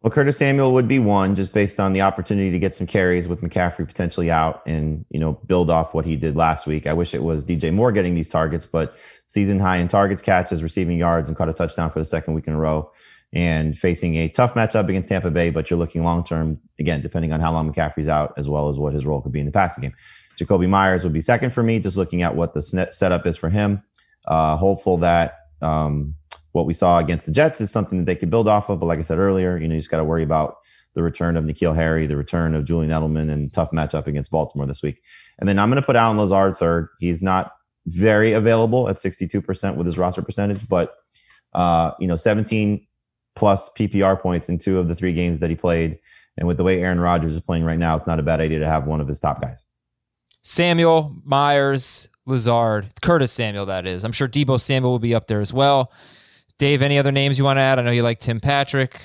Well, Curtis Samuel would be one just based on the opportunity to get some carries with McCaffrey potentially out and, you know, build off what he did last week. I wish it was DJ Moore getting these targets, but season high in targets, catches, receiving yards, and caught a touchdown for the second week in a row. And facing a tough matchup against Tampa Bay, but you're looking long term, again, depending on how long McCaffrey's out, as well as what his role could be in the passing game. Jakobi Meyers would be second for me, just looking at what the setup is for him. Uh, hopeful that um, what we saw against the Jets is something that they could build off of. But like I said earlier, you know, you just got to worry about the return of N'Keal Harry, the return of Julian Edelman, and tough matchup against Baltimore this week. And then I'm going to put Allen Lazard third. He's not very available at 62% with his roster percentage, but uh, you know, 17 plus PPR points in two of the three games that he played. And with the way Aaron Rodgers is playing right now, it's not a bad idea to have one of his top guys. Samuel, Meyers, Lazard, Curtis Samuel, that is. I'm sure Deebo Samuel will be up there as well. Dave, any other names you want to add? I know you like Tim Patrick.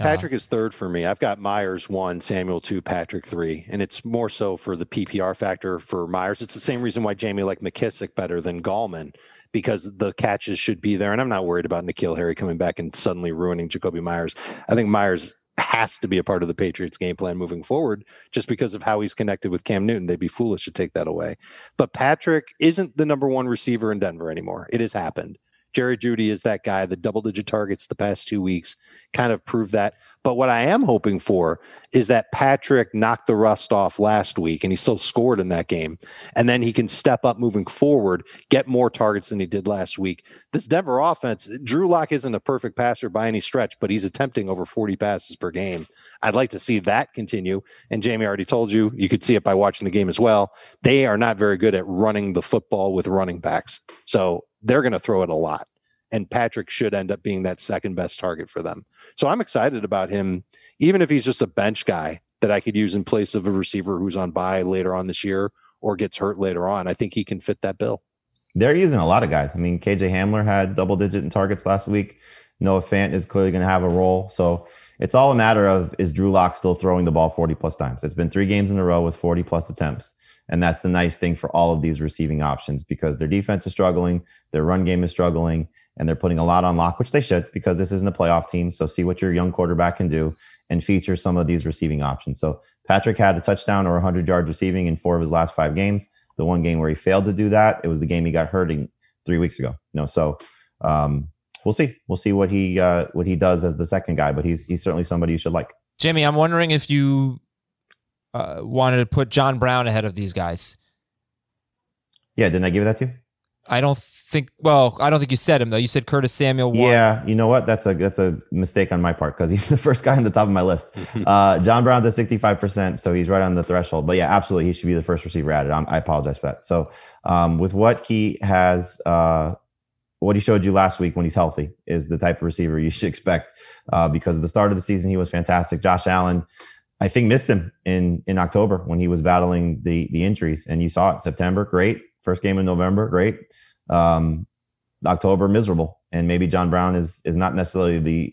Uh, Patrick is third for me. I've got Meyers one, Samuel two, Patrick three, and it's more so for the PPR factor for Meyers. It's the same reason why Jamey liked McKissic better than Gallman because the catches should be there. And I'm not worried about N'Keal Harry coming back and suddenly ruining Jakobi Meyers. I think Meyers has to be a part of the Patriots game plan moving forward just because of how he's connected with Cam Newton. They'd be foolish to take that away. But Patrick isn't the number one receiver in Denver anymore. It has happened. Jerry Jeudy is that guy, the double digit targets the past two weeks kind of proved that. But what I am hoping for is that Patrick knocked the rust off last week and he still scored in that game. And then he can step up moving forward, get more targets than he did last week. This Denver offense, Drew Lock isn't a perfect passer by any stretch, but he's attempting over 40 passes per game. I'd like to see that continue. And Jamey already told you, you could see it by watching the game as well. They are not very good at running the football with running backs. So they're going to throw it a lot. And Patrick should end up being that second best target for them. So I'm excited about him, even if he's just a bench guy that I could use in place of a receiver who's on bye later on this year or gets hurt later on. I think he can fit that bill. They're using a lot of guys. I mean, KJ Hamler had double digit in targets last week. Noah Fant is clearly going to have a role. So it's all a matter of is Drew Lock still throwing the ball 40 plus times? It's been three games in a row with 40 plus attempts. And that's the nice thing for all of these receiving options because their defense is struggling, their run game is struggling, and they're putting a lot on lock, which they should because this isn't a playoff team. So see what your young quarterback can do and feature some of these receiving options. So Patrick had a touchdown or 100 yards receiving in four of his last five games. The one game where he failed to do that, it was the game he got hurt in three weeks ago. No, so um, we'll see. We'll see what he uh, what he does as the second guy, but he's he's certainly somebody you should like. Jimmy, I'm wondering if you uh, wanted to put John Brown ahead of these guys. Yeah, didn't I give that to you? I don't think. Well, I don't think you said him though. You said Curtis Samuel. Won. Yeah, you know what? That's a that's a mistake on my part because he's the first guy on the top of my list. uh, John Brown's at sixty five percent, so he's right on the threshold. But yeah, absolutely, he should be the first receiver added. I'm, i apologize for that. So um, with what he has, uh, what he showed you last week when he's healthy is the type of receiver you should expect. Uh, because at the start of the season, he was fantastic. Josh Allen I think missed him in in October when he was battling the the injuries, and you saw it September, great. First game in November, great. Um, October, miserable, and maybe John Brown is is not necessarily the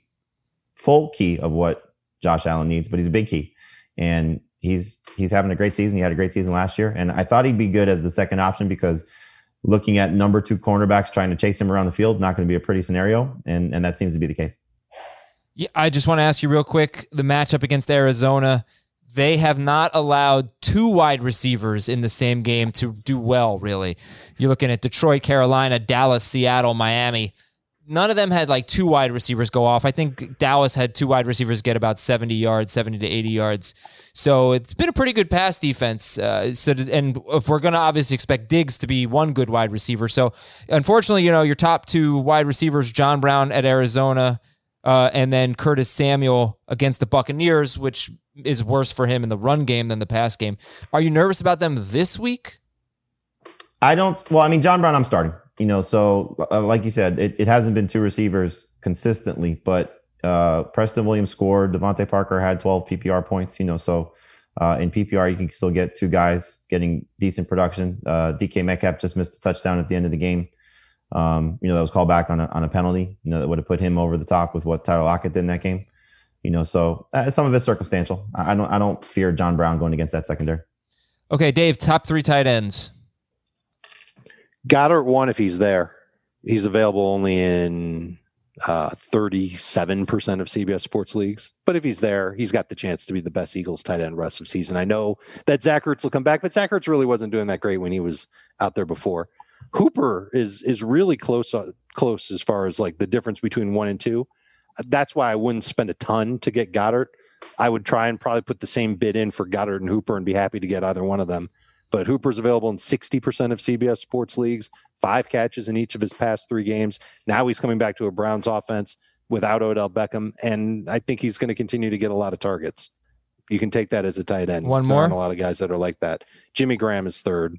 full key of what Josh Allen needs, but he's a big key, and he's he's having a great season. He had a great season last year, and I thought he'd be good as the second option because looking at number two cornerbacks trying to chase him around the field, not going to be a pretty scenario, and and that seems to be the case. Yeah, I just want to ask you real quick the matchup against Arizona. They have not allowed two wide receivers in the same game to do well, really. You're looking at Detroit, Carolina, Dallas, Seattle, Miami. None of them had like two wide receivers go off. I think Dallas had two wide receivers get about 70 yards, 70 to 80 yards. So it's been a pretty good pass defense. Uh, so does, and if we're going to obviously expect Diggs to be one good wide receiver, so unfortunately, you know your top two wide receivers, John Brown at Arizona, uh, and then Curtis Samuel against the Buccaneers, which is worse for him in the run game than the pass game. Are you nervous about them this week? I don't. Well, I mean, John Brown, I'm starting. You know, so uh, like you said, it, it hasn't been two receivers consistently, but uh, Preston Williams scored. DeVante Parker had 12 PPR points. You know, so uh, in PPR you can still get two guys getting decent production. Uh, DK Metcalf just missed a touchdown at the end of the game. Um, you know, that was called back on a, on a penalty. You know, that would have put him over the top with what Tyler Lockett did in that game. You know, so uh, some of it's circumstantial. I, I don't I don't fear John Brown going against that secondary. Okay, Dave, top three tight ends. Goedert one if he's there. He's available only in uh, 37% of CBS sports leagues. But if he's there, he's got the chance to be the best Eagles tight end rest of season. I know that Zach Ertz will come back, but Zach Ertz really wasn't doing that great when he was out there before. Hooper is is really close uh, close as far as like the difference between one and two. That's why I wouldn't spend a ton to get Goedert. I would try and probably put the same bid in for Goedert and Hooper and be happy to get either one of them. But Hooper's available in 60% of CBS sports leagues, five catches in each of his past three games. Now he's coming back to a Browns offense without Odell Beckham. And I think he's going to continue to get a lot of targets. You can take that as a tight end. One There more? aren't A lot of guys that are like that. Jimmy Graham is third.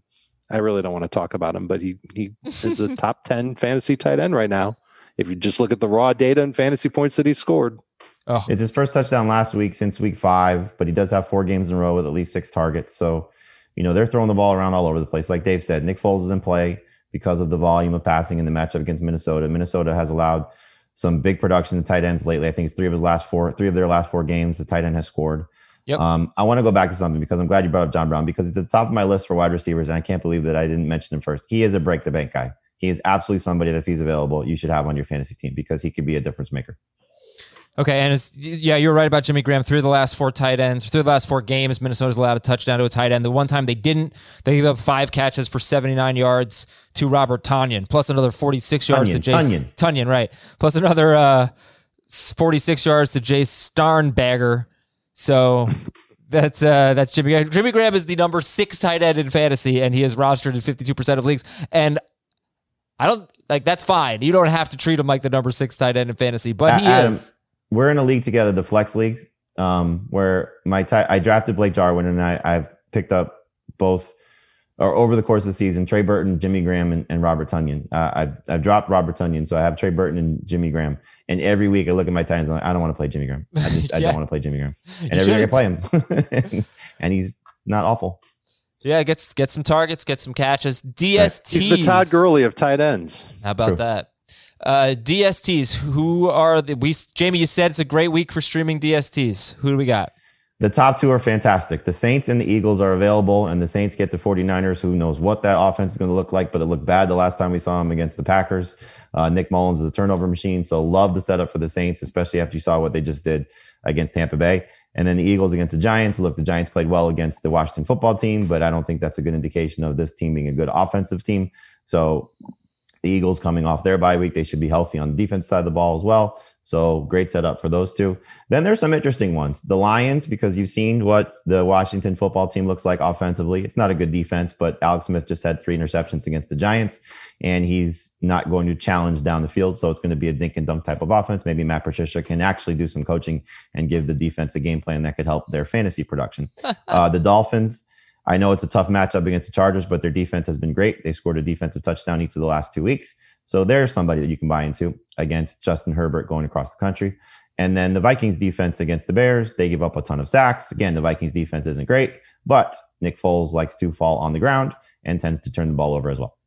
I really don't want to talk about him, but he he is a top 10 fantasy tight end right now. If you just look at the raw data and fantasy points that he scored, Oh, It's his first touchdown last week since week five, but he does have four games in a row with at least six targets. So, you know, they're throwing the ball around all over the place. Like Dave said, Nick Foles is in play because of the volume of passing in the matchup against Minnesota. Minnesota has allowed some big production to tight ends lately. I think it's three of his last four, three of their last four games. The tight end has scored. Yep. Um, I want to go back to something because I'm glad you brought up John Brown because it's at the top of my list for wide receivers, and I can't believe that I didn't mention him first. He is a break the bank guy. He is absolutely somebody that if he's available, you should have on your fantasy team because he could be a difference maker. Okay, and it's yeah, you're right about Jimmy Graham. Through the last four tight ends, through the last four games, Minnesota's allowed a touchdown to a tight end. The one time they didn't, they gave up five catches for 79 yards to Robert Tonyan, plus another 46 yards Tonyan, to Jace Tonyan. Tonyan, right? Plus another uh, 46 yards to Jay Sternberger. So that's uh, that's Jimmy Graham. Jimmy Graham is the number six tight end in fantasy, and he is rostered in 52% of leagues. And I don't like that's fine. You don't have to treat him like the number six tight end in fantasy, but he Adam, is. we're in a league together, the flex leagues, um, where my ti- I drafted Blake Jarwin and I, I've picked up both or over the course of the season, Trey Burton, Jimmy Graham, and, and Robert Tonyan. Uh, I've, I've dropped Robert Tonyan, so I have Trey Burton and Jimmy Graham. And every week I look at my Titans and I'm like, I don't want to play Jimmy Graham. I just I don't want to play Jimmy Graham. And every week I play him, and he's not awful. Yeah, gets get some targets, get some catches. DSTs. he's the Todd Gurley of tight ends. How about True. that? Uh, DSTs. Who are the we? Jamey, you said it's a great week for streaming DSTs. Who do we got? The top two are fantastic. The Saints and the Eagles are available, and the Saints get the 49ers. Who knows what that offense is going to look like, but it looked bad the last time we saw him against the Packers. Uh, Nick Mullens is a turnover machine, so love the setup for the Saints, especially after you saw what they just did against Tampa Bay. And then the Eagles against the Giants. Look, the Giants played well against the Washington football team, but I don't think that's a good indication of this team being a good offensive team. So the Eagles coming off their bye week, they should be healthy on the defense side of the ball as well. So great setup for those two. Then there's some interesting ones. The Lions, because you've seen what the Washington football team looks like offensively. It's not a good defense, but Alex Smith just had three interceptions against the Giants, and he's not going to challenge down the field. So it's going to be a dink and dunk type of offense. Maybe Matt Patricia can actually do some coaching and give the defense a game plan that could help their fantasy production. uh, the Dolphins. I know it's a tough matchup against the Chargers, but their defense has been great. They scored a defensive touchdown each of the last two weeks. So there's somebody that you can buy into against Justin Herbert going across the country. And then the Vikings defense against the Bears, they give up a ton of sacks. Again, the Vikings defense isn't great, but Nick Foles likes to fall on the ground and tends to turn the ball over as well.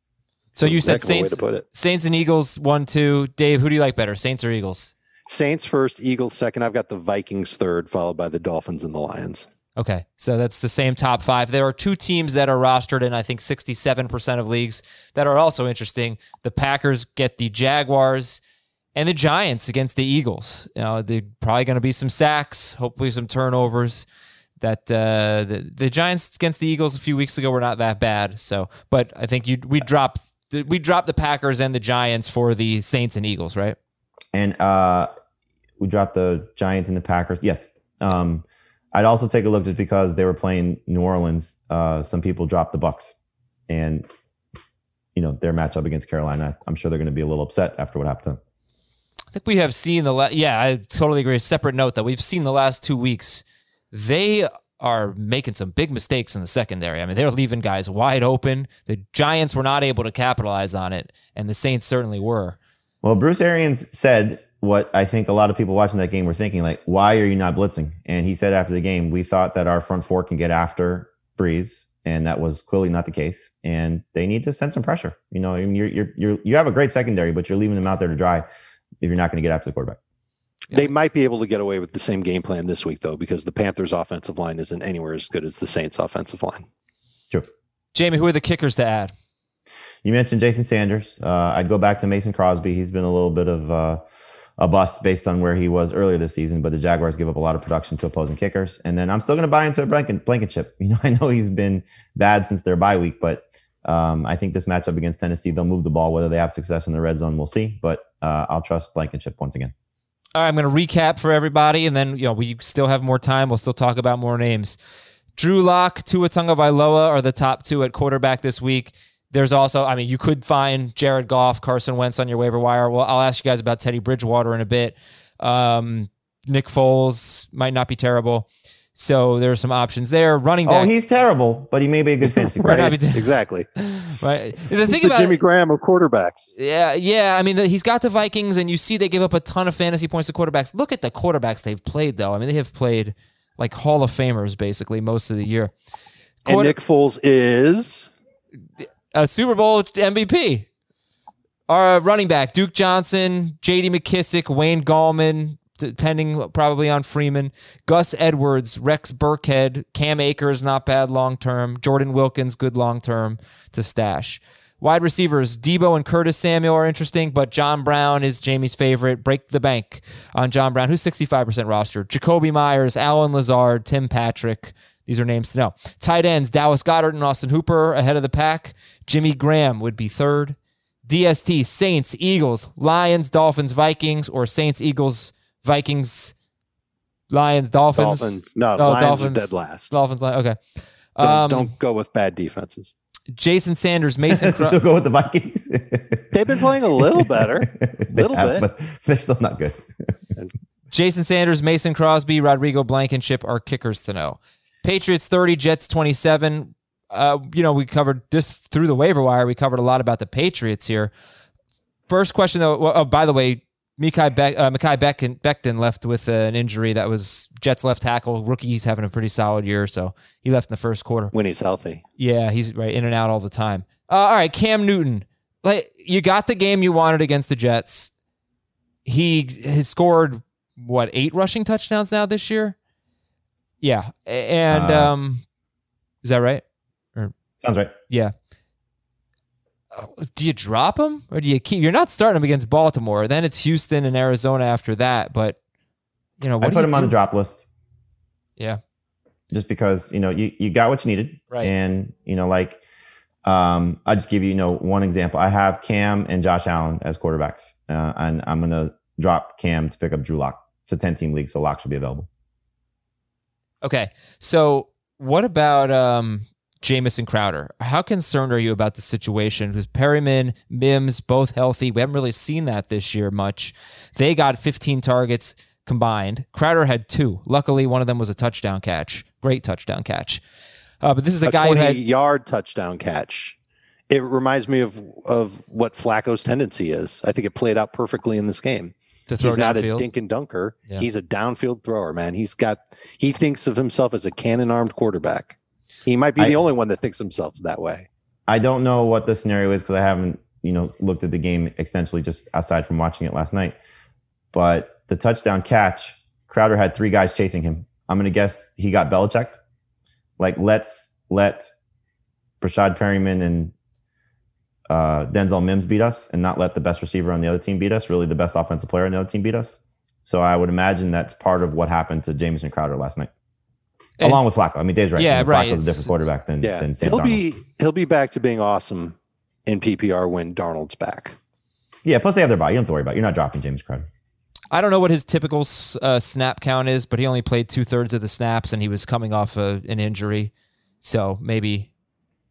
So you said Heck of a way Saints, to put it. Saints and Eagles one two. Dave, who do you like better, Saints or Eagles? Saints first, Eagles second. I've got the Vikings third, followed by the Dolphins and the Lions. Okay, so that's the same top five. There are two teams that are rostered in, I think, 67% of leagues that are also interesting. The Packers get the Jaguars and the Giants against the Eagles. You know, they're probably going to be some sacks, hopefully some turnovers. That uh, the, the Giants against the Eagles a few weeks ago were not that bad. So, but I think you we drop we drop the Packers and the Giants for the Saints and Eagles, right? And uh, we dropped the Giants and the Packers. Yes. Um, I'd also take a look just because they were playing New Orleans. Uh, some people dropped the Bucs, and you know their matchup against Carolina. I'm sure they're going to be a little upset after what happened to them. I think we have seen the la- yeah, I totally agree. Separate note that we've seen the last two weeks, they are making some big mistakes in the secondary. I mean, they're leaving guys wide open. The Giants were not able to capitalize on it, and the Saints certainly were. Well, Bruce Arians said what I think a lot of people watching that game were thinking, like, why are you not blitzing? And he said after the game, we thought that our front four can get after Brees, and that was clearly not the case. And they need to send some pressure. You know, I mean, you're you're, you're you have a great secondary, but you're leaving them out there to dry if you're not going to get after the quarterback. They might be able to get away with the same game plan this week, though, because the Panthers' offensive line isn't anywhere as good as the Saints' offensive line. True. Jamey, who are the kickers to add? You mentioned Jason Sanders. Uh, I'd go back to Mason Crosby. He's been a little bit of uh, a bust based on where he was earlier this season, but the Jaguars give up a lot of production to opposing kickers. And then I'm still going to buy into Blanket, Blankenship. You know, I know he's been bad since their bye week, but um, I think this matchup against Tennessee, they'll move the ball. Whether they have success in the red zone, we'll see. But uh, I'll trust Blankenship once again. All right, I'm going to recap for everybody, and then you know we still have more time. We'll still talk about more names. Drew Lock, Tua Tagovailoa are the top two at quarterback this week. There's also, I mean, you could find Jared Goff, Carson Wentz on your waiver wire. Well, I'll ask you guys about Teddy Bridgewater in a bit. Um, Nick Foles might not be terrible. So there's some options there. Running back. Oh, he's terrible, but he may be a good fantasy Might player. not be Exactly. right. The thing the about Jimmy Graham of quarterbacks. Yeah, yeah. I mean, the, he's got the Vikings, and you see they give up a ton of fantasy points to quarterbacks. Look at the quarterbacks they've played, though. I mean, they have played like Hall of Famers basically most of the year. And Nick Foles is a Super Bowl MVP. Our running back, Duke Johnson, J.D. McKissic, Wayne Gallman, depending probably on Freeman, Gus Edwards, Rex Burkhead, Cam Akers, not bad long term, Jordan Wilkins, good long term to stash. Wide receivers, Deebo and Curtis Samuel are interesting, but John Brown is Jamey's favorite. Break the bank on John Brown, who's 65% roster. Jakobi Meyers, Allen Lazard, Tim Patrick. These are names to know. Tight ends, Dallas Goedert and Austin Hooper ahead of the pack. Jimmy Graham would be third. DST, Saints, Eagles, Lions, Dolphins, Vikings, or Saints, Eagles, Vikings, Lions, Dolphins. Dolphins. No, Oh, Lions Dolphins. are dead last. Dolphins, okay. Don't, Um, don't go with bad defenses. Jason Sanders, Mason. Cro- so go with the Vikings. They've been playing a little better. They Little have, bit. but they're still not good. Jason Sanders, Mason Crosby, Rodrigo Blankenship are kickers to know. Patriots 30, Jets 27. Uh, you know, we covered this through the waiver wire. We covered a lot about the Patriots here. First question, though. well, Oh, by the way, Mekhi Beck, uh, Mekhi Beck- Becton left with uh, an injury that was Jets left tackle. Rookie, he's having a pretty solid year, so he left in the first quarter. When he's healthy. Yeah, he's right in and out all the time. Uh, all right, Cam Newton. Like you got the game you wanted against the Jets. He has scored what eight rushing touchdowns now this year. Yeah, and Uh, um, is that right? Sounds right. Yeah. Do you drop him or do you keep? You're not starting him against Baltimore. Then it's Houston and Arizona after that. But you know what? I do put him on the drop list Yeah. just because you know you, you got what you needed, Right. and you know like um, I just give you you know one example. I have Cam and Josh Allen as quarterbacks, uh, and I'm gonna drop Cam to pick up Drew Lock. It's a 10 team league, so Lock should be available. Okay. So what about um Jamison Crowder? How concerned are you about the situation? Because Perriman, Mims, both healthy. We haven't really seen that this year much. They got 15 targets combined. Crowder had two. Luckily, one of them was a touchdown catch. Great touchdown catch. Uh, but this is a, a guy who 20 had yard touchdown catch. It reminds me of of what Flacco's tendency is. I think it played out perfectly in this game. To throw He's not a dink and dunker. Yeah. He's a downfield thrower, man. He's got he thinks of himself as a cannon armed quarterback. He might be I- the only one that thinks himself that way. I don't know what the scenario is because I haven't, you know, looked at the game extensively just aside from watching it last night. But the touchdown catch, Crowder had three guys chasing him. I'm going to guess he got Belichicked. Like, let's let Breshad Perriman and uh, Denzel Mims beat us and not let the best receiver on the other team beat us, really the best offensive player on the other team beat us. So I would imagine that's part of what happened to Jamison Crowder last night. And- Along with Flacco. I mean, Dave's right. Yeah, I mean, right. Flacco's a different quarterback than, Yeah, than Sam he'll Darnold. be he'll be back to being awesome in PPR when Darnold's back. Yeah, plus they have their bye. You don't have to worry about it. You're not dropping James Crowder. I don't know what his typical uh, snap count is, but he only played two thirds of the snaps, and he was coming off a, an injury, so maybe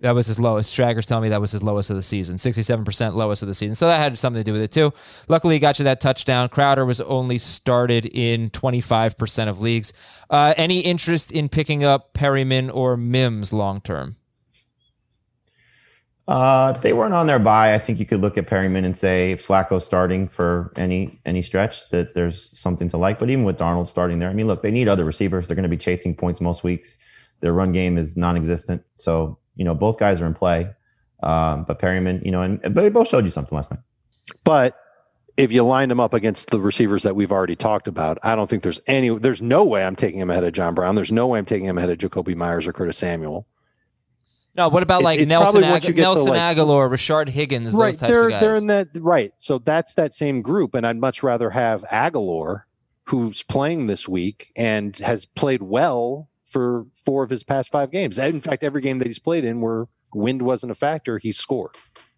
that was his lowest. Schragg's telling me that was his lowest of the season, sixty-seven percent lowest of the season. So that had something to do with it too. Luckily, he got you that touchdown. Crowder was only started in twenty-five percent of leagues. Uh, any interest in picking up Perriman or Mims long term? Uh, if they weren't on their bye, I think you could look at Perriman and say if Flacco's starting for any any stretch that there's something to like. But even with Darnold starting there, I mean, look, they need other receivers. They're going to be chasing points most weeks. Their run game is non-existent, so you know both guys are in play. Um, but Perriman, you know, and but they both showed you something last night. But if you line them up against the receivers that we've already talked about, I don't think there's any there's no way I'm taking him ahead of John Brown. There's no way I'm taking him ahead of Jakobi Meyers or Curtis Samuel. No, what about like it's Nelson probably once Ag- you get to, Nelson like- Agholor, Rashard Higgins, right, those types they're of guys? they're in that right. So that's that same group, and I'd much rather have Agholor, who's playing this week and has played well for four of his past five games. In fact, every game that he's played in where wind wasn't a factor, he scored.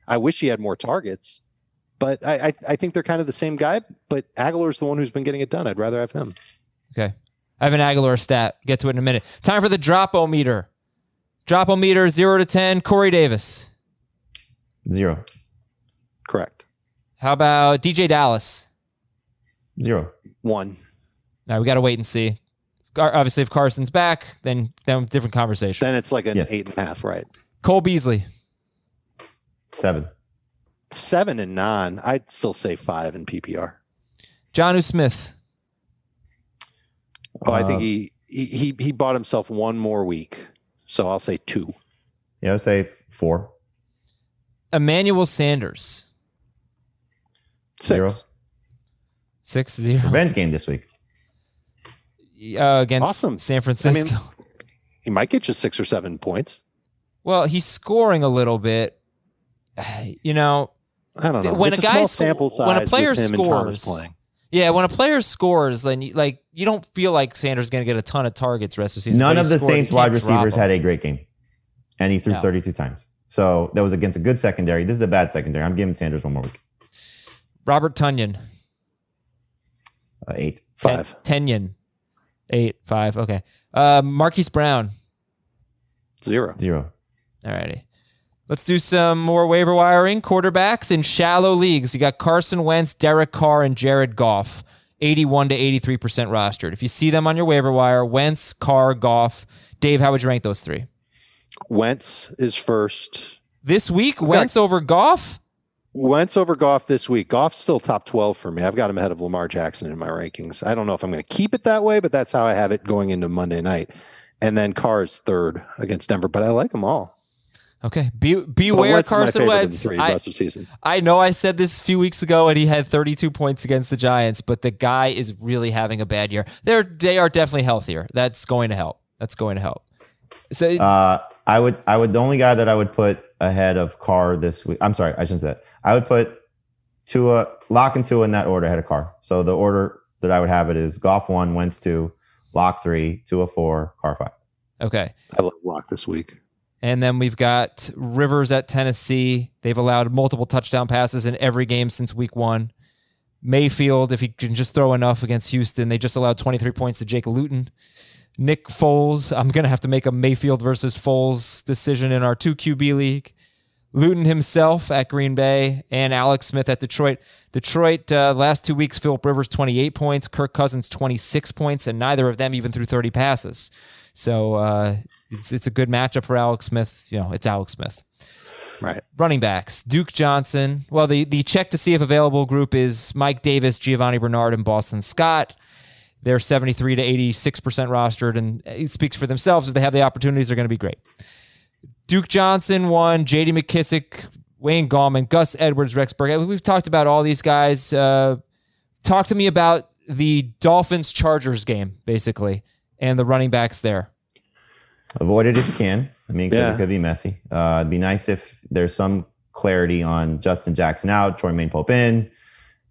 I wish he had more targets, but I I, I think they're kind of the same guy. But Agholor's the one who's been getting it done. I'd rather have him. Okay. I have an Aguilar stat. Get to it in a minute. Time for the drop-o-meter. Drop-o-meter, 0 to 10. Corey Davis. Zero, Correct. How about DJ Dallas? zero. One. Now, we got to wait and see. Gar- Obviously, if Carson's back, then, then different conversation. Then it's like an Yes. eight and a half, right? Cole Beasley. Seven. Seven and nine. I'd still say five in PPR. Jonnu Smith. Oh, I think Uh, he, he he he bought himself one more week, so I'll say two. Yeah, I would say four. Emmanuel Sanders. Six. Zero. 6 0 Revenge game this week. Uh, against Awesome. San Francisco. mean- He might get you six or seven points. well, he's scoring a little bit. You know, I don't know. When it's a a, guy small sample size when a player with him scores- playing. Yeah, when a player scores, then you, like you don't feel like Sanders is going to get a ton of targets rest of the season. None of the scored, Saints wide receivers had a great game, and he threw No. 32 times. So that was against a good secondary. This is a bad secondary. I'm giving Sanders one more week. Robert Tonyan, Uh, eight. Ten- Five. Tenyon, eight, five. Okay, uh, Marquise Brown. Zero. Zero. Alrighty. Let's do some more waiver wiring. Quarterbacks in shallow leagues. You got Carson Wentz, Derek Carr, and Jared Goff. 81 to 83% rostered. If you see them on your waiver wire, Wentz, Carr, Goff. Dave, how would you rank those three? Wentz is first. This week, Wentz over Goff? Wentz over Goff this week. Goff's still top 12 for me. I've got him ahead of Lamar Jackson in my rankings. I don't know if I'm going to keep it that way, but that's how I have it going into Monday night. And then Carr is third against Denver, but I like them all. Okay. Be, beware Wentz Carson favorite Wentz. I, rest of the season. I know I said this a few weeks ago and he had 32 points against the Giants, but the guy is really having a bad year. They're they are definitely healthier. That's going to help. That's going to help. So Uh, I would, I would, the only guy that I would put ahead of Carr this week. I'm sorry, I shouldn't say that. I would put Tua, Lock and Tua in that order ahead of Carr. So the order that I would have it is Goff one, Wentz two, Lock three, Tua four, Carr five. okay. I love Lock this week. And then we've got Rivers at Tennessee. They've allowed multiple touchdown passes in every game since week one. Mayfield, if he can just throw enough against Houston, they just allowed 23 points to Jake Luton. Nick Foles, I'm going to have to make a Mayfield versus Foles decision in our 2 QB league. Luton himself at Green Bay and Alex Smith at Detroit. Detroit, uh, last two weeks, Philip Rivers 28 points, Kirk Cousins 26 points, and neither of them even threw 30 passes. So uh, it's it's a good matchup for Alex Smith. You know, it's Alex Smith. Right. Running backs: Duke Johnson. Well, the the check to see if available group is Mike Davis, Giovani Bernard, and Boston Scott. They're 73 to 86 percent rostered, and it speaks for themselves. If they have the opportunities, they're going to be great. Duke Johnson one, J.D. McKissic, Wayne Gallman, Gus Edwards, Rex Burkhead. We've talked about all these guys. Uh, talk to me about the Dolphins Chargers game, basically, and the running backs there. Avoid it if you can. I mean, Yeah. it could be messy. Uh, it'd be nice if there's some clarity on Justin Jackson out, Troymaine Pope in,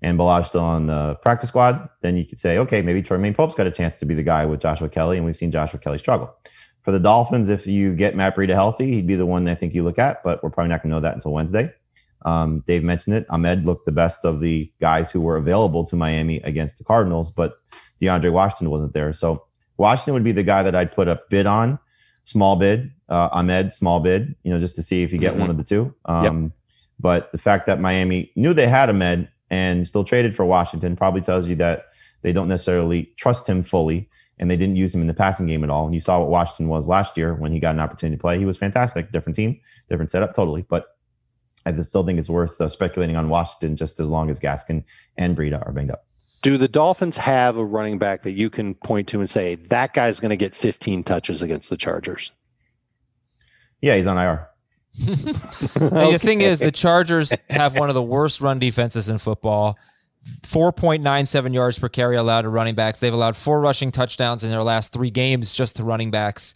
and Ballage still on the practice squad. Then you could say, okay, maybe Troymaine Pope's got a chance to be the guy with Joshua Kelley, and we've seen Joshua Kelley struggle. For the Dolphins, if you get Matt Breida healthy, he'd be the one I think you look at, but we're probably not going to know that until Wednesday. Um, Dave mentioned it. Ahmed looked the best of the guys who were available to Miami against the Cardinals, but DeAndre Washington wasn't there. So Washington would be the guy that I'd put a bid on, small bid. Uh, Ahmed, small bid, you know, just to see if you get Mhm. one of the two. Um, But the fact that Miami knew they had Ahmed and still traded for Washington probably tells you that they don't necessarily trust him fully and they didn't use him in the passing game at all. And you saw what Washington was last year when he got an opportunity to play. He was fantastic, different team, different setup, totally. But I still think it's worth uh, speculating on Washington just as long as Gaskin and Breida are banged up. Do the Dolphins have a running back that you can point to and say that guy's going to get 15 touches against the Chargers? Yeah, he's on IR. Hey, The thing is, the Chargers have one of the worst run defenses in football. 4.97 yards per carry allowed to running backs. They've allowed four rushing touchdowns in their last three games just to running backs.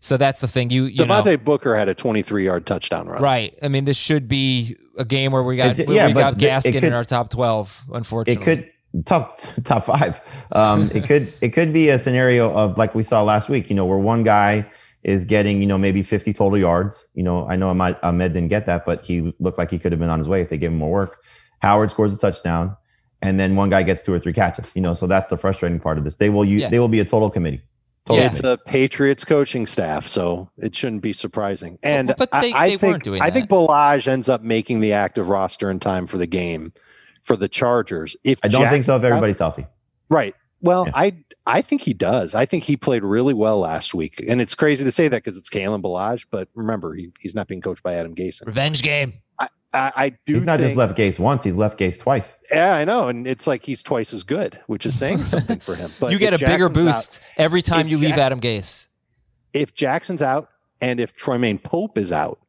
So that's the thing. You, you know, Devontae Booker had a 23 yard touchdown run. right? I mean, this should be a game where we got It's- where yeah, we got th- it Gaskin in our top 12. Unfortunately, it could top top five. Um, it could it could be a scenario of like we saw last week. You know, where one guy is getting you know maybe 50 total yards. You know, I know Ahmed, Ahmed didn't get that, but he looked like he could have been on his way if they gave him more work. Howard scores a touchdown, and then one guy gets two or three catches. You know, so that's the frustrating part of this. They will use Yeah. they will be a total committee. Total Yeah. It's a Patriots coaching staff, so it shouldn't be surprising. And but they- I, I they think weren't doing I think that. Ballage ends up making the active roster in time for the game for the Chargers. If I don't Jack- think so if everybody's healthy. Right. Well, Yeah. I I think he does. I think he played really well last week, and it's crazy to say that because it's Kalen Ballage. But remember, he, he's not being coached by Adam Gase. revenge game. I, I do. He's not just left Gase once; he's left Gase twice. Yeah, I know, and it's like he's twice as good, which is saying something for him. But you get a if bigger Jackson's out- boost every time you leave Jack- Adam Gase. if Jackson's out and if Troymaine Pope is out,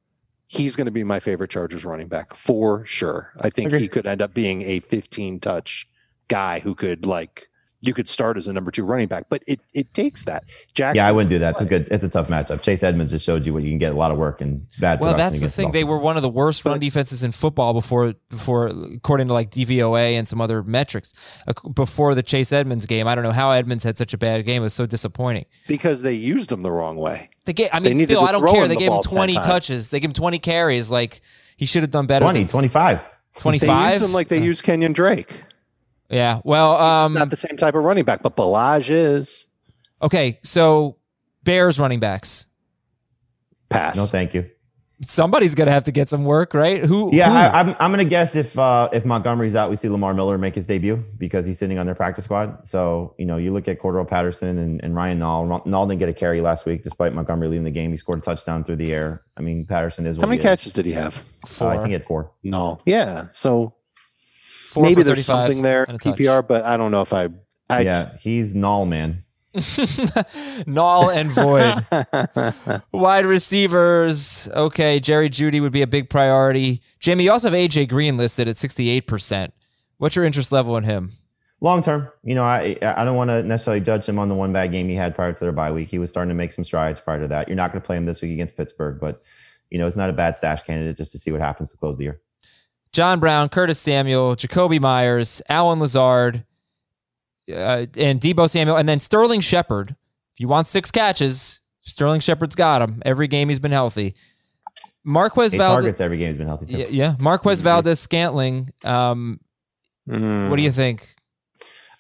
he's going to be my favorite Chargers running back for sure. I think Agree. he could end up being a 15 touch guy who could like you could start as a number two running back, but it it takes that. Jackson, Yeah, I wouldn't do that. It's a good. It's a tough matchup. Chase Edmonds just showed you what you can get a lot of work and bad. Well, that's the against thing. They were one of the worst run defenses in football before, before according to like DVOA and some other metrics. uh, Before the Chase Edmonds game, I don't know how Edmonds had such a bad game. It was so disappointing. because they used him the wrong way. They gave, I mean, needed still, I don't care. They the gave him 20 touches. They gave him 20 carries. Like he should have done better. 20, than 25. They 25. used him like they used Kenyan Drake. Yeah. Well, um, Not the same type of running back, but Ballage is okay. So Bears running backs. pass. No, thank you. Somebody's gonna have to get some work, right? Who? Yeah, who? I, I'm. I'm gonna guess if uh, if Montgomery's out, we see Lamar Miller make his debut because he's sitting on their practice squad. So you know, you look at Cordarrelle Patterson and, and Ryan Nall. Nall didn't get a carry last week, despite Montgomery leaving the game. He scored a touchdown through the air. I mean, Patterson is. How many he is. catches did he have? Uh, four. I think he had four. No. Yeah. So Four maybe for there's something there and a touch. PPR, but I don't know if I. I yeah, he's null man. Null and void. Wide receivers. Okay, Jerry Jeudy would be a big priority. Jamey, you also have AJ Green listed at 68%. What's your interest level in him? Long term, you know, I I don't want to necessarily judge him on the one bad game he had prior to their bye week. He was starting to make some strides prior to that. You're not going to play him this week against Pittsburgh, but you know, it's not a bad stash candidate just to see what happens to close the year. John Brown, Curtis Samuel, Jakobi Meyers, Allen Lazard, uh, and Deebo Samuel, and then Sterling Shepard. If you want six catches, Sterling Shepard's got him every game he's been healthy. Marquez Valdes. targets every game he's been healthy. Too. Yeah, yeah. Marquez Valdes Scantling. Um, Mm. what do you think?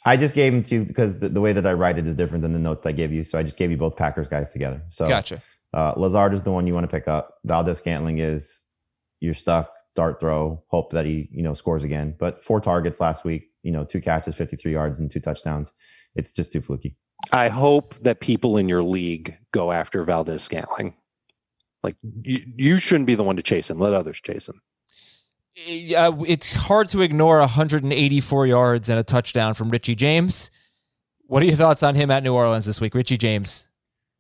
I just gave him to because the, the way that I write it is different than the notes I gave you. So I just gave you both Packers guys together. So Gotcha. uh, Lazard is the one you want to pick up. Valdes Scantling is you're stuck, dart throw, hope that he, you know, scores again. But four targets last week, you know, two catches, 53 yards, and two touchdowns. It's just too fluky. I hope that people in your league go after Valdes Scantling. Like you, you shouldn't be the one to chase him. Let others chase him. Uh, it's hard to ignore 184 yards and a touchdown from Richie James. What are your thoughts on him at New Orleans this week, Richie James?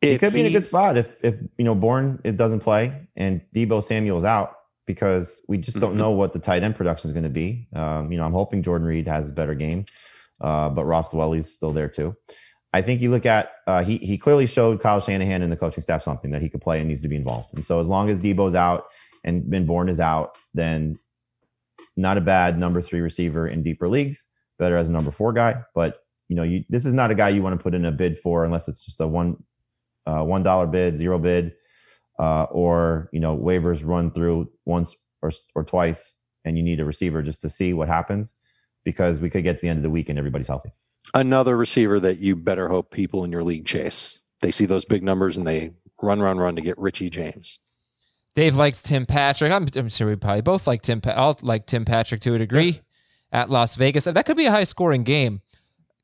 He If could be in a good spot if if you know Bourne it doesn't play and Deebo Samuel's out because we just don't Mhm. know what the tight end production is going to be. Um, you know, I'm hoping Jordan Reed has a better game, uh, but Ross Dwelley's still there too. I think you look at uh, he he clearly showed Kyle Shanahan and the coaching staff something that he could play and needs to be involved. And so as long as Deebo's out and Ben Bourne is out, then not a bad number three receiver in deeper leagues. Better as a number four guy, but you know, you this is not a guy you want to put in a bid for unless it's just a one uh, one dollar bid, zero bid, uh, or you know waivers run through once or or twice, and you need a receiver just to see what happens because we could get to the end of the week and everybody's healthy. another receiver that you better hope people in your league chase. They see those big numbers and they run, run, run to get Richie James. Dave likes Tim Patrick. I'm, I'm sure we probably both like Tim. Pa- I'll like Tim Patrick to a degree at Las Vegas. That could be a high scoring game.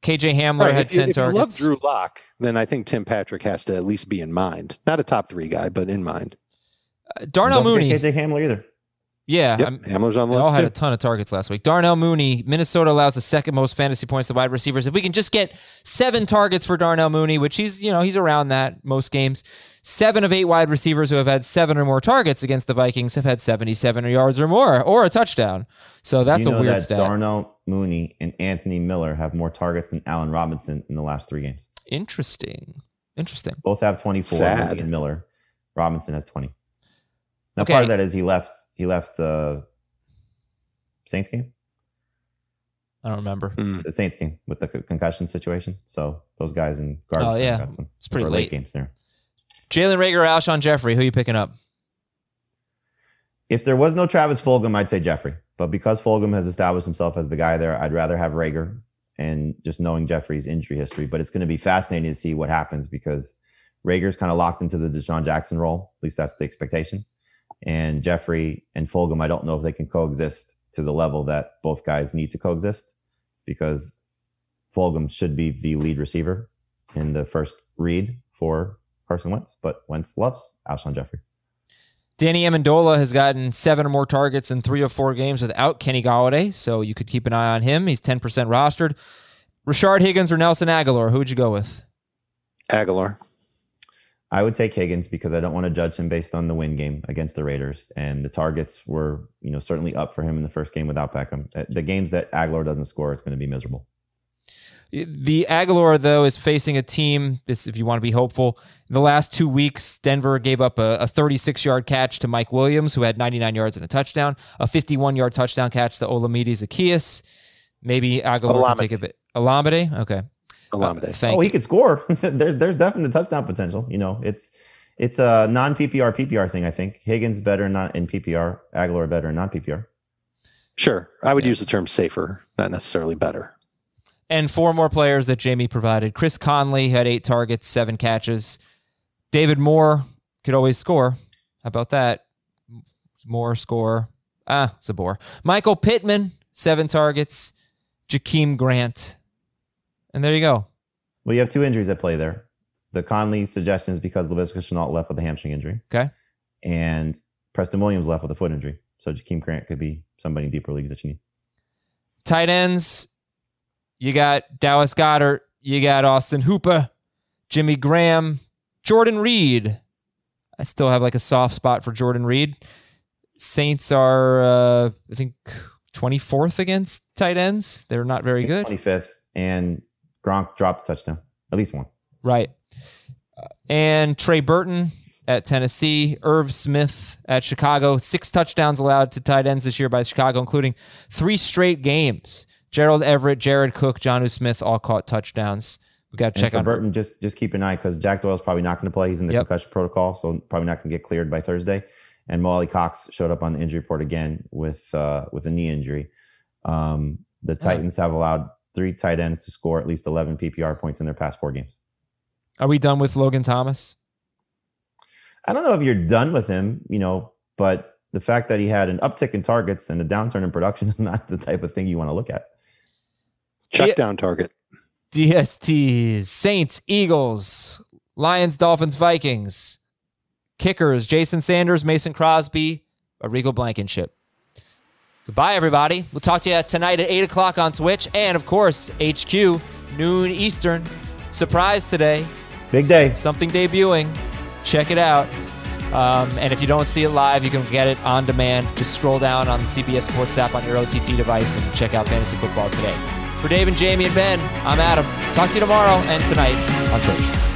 KJ Hamler Right, had if you, 10 if you love. Drew Lock, then I think Tim Patrick has to at least be in mind. Not a top three guy, but in mind. Uh, Darnell Mooney. forget KJ Hamler either. Yeah. Yep, I'm- Hamler's on the They all list. had too. a ton of targets last week. Darnell Mooney, Minnesota allows the second most fantasy points to wide receivers. If we can just get seven targets for Darnell Mooney, which he's you know he's around that most games. Seven of eight wide receivers who have had seven or more targets against the Vikings have had seventy-seven yards or more or a touchdown. So that's you a weird that stat. Darnell Mooney and Anthony Miller have more targets than Allen Robinson in the last three games. Interesting. Interesting. Both have 24. Sad. Mooney and Miller. Robinson has 20. Now, Okay. part of that is he left. He left the Saints game. I don't remember. Mm. The Saints game with the concussion situation. So those guys in garbage. Oh, yeah. It's pretty or late. games there. Jalen Reagor, Alshon Jeffery. Who are you picking up? If there was no Travis Fulgham, I'd say Jeffery. But because Fulgham has established himself as the guy there, I'd rather have Reagor and just knowing Jeffery's injury history. But it's going to be fascinating to see what happens because Reagor's kind of locked into the DeSean Jackson role. At least that's the expectation. And Jeffery and Fulgham, I don't know if they can coexist to the level that both guys need to coexist because Fulgham should be the lead receiver in the first read for Carson Wentz, but Wentz loves Alshon Jeffery. Danny Amendola has gotten seven or more targets in three or four games without Kenny Golladay, so you could keep an eye on him. He's 10% rostered. Rashard Higgins or Nelson Agholor, who would you go with? Agholor. I would take Higgins because I don't want to judge him based on the win game against the Raiders, and the targets were, you know, certainly up for him in the first game without Beckham. Uh, The games that Agholor doesn't score, it's going to be miserable. The Agholor, though, is facing a team, this if you want to be hopeful. In the last two weeks, Denver gave up a, a 36 yard catch to Mike Williams, who had 99 yards and a touchdown, a 51 yard touchdown catch to Olamide Zaccheaus. Maybe Agholor can take a bit. Olamide? Okay. Uh, Olamide. thank oh, you. he could score. there's there's definitely touchdown potential. You know, it's it's a non PPR PPR thing. I think Higgins better not in PPR, Agholor better in non PPR. Sure. I would use the term safer, not necessarily better. And four more players that Jamey provided. Chris Conley had eight targets, seven catches. David Moore could always score. How about that? Moore score. Ah, it's a bore. Michael Pittman, seven targets. Jakeem Grant. And there you go. Well, you have two injuries at play there. The Conley suggestion is because Laviska Shenault left with a hamstring injury, Okay. and Preston Williams left with a foot injury. So Jakeem Grant could be somebody in deeper leagues that you need. Tight ends. You got Dallas Goedert. You got Austin Hooper, Jimmy Graham, Jordan Reed. I still have like a soft spot for Jordan Reed. Saints are, uh, I think, 24th against tight ends. They're not very good. 25th, and Gronk dropped a touchdown, at least one. Right. And Trey Burton at Tennessee, Irv Smith at Chicago. Six touchdowns allowed to tight ends this year by Chicago, including three straight games. Gerald Everett, Jared Cook, Jonnu Smith all caught touchdowns. We got to check on Burton, just just keep an eye because Jack Doyle's probably not going to play. He's in the Yep. concussion protocol, so probably not going to get cleared by Thursday. And Mo Alie-Cox showed up on the injury report again with uh, with a knee injury. Um, the Titans have allowed three tight ends to score at least 11 PPR points in their past four games. Are we done with Logan Thomas? I don't know if you're done with him, you know, but the fact that he had an uptick in targets and a downturn in production is not the type of thing you want to look at. Check Yeah. down target. DSTs, Saints, Eagles, Lions, Dolphins, Vikings. Kickers, Jason Sanders, Mason Crosby, Rodrigo Blankenship. Goodbye, everybody. We'll talk to you tonight at 8 o'clock on Twitch. And, of course, HQ, noon Eastern. Surprise today. Big day. S- something debuting. Check it out. Um, and if you don't see it live, you can get it on demand. Just scroll down on the CBS Sports app on your OTT device and check out Fantasy Football today. For Dave and Jamey and Ben, I'm Adam. Talk to you tomorrow and tonight on Twitch.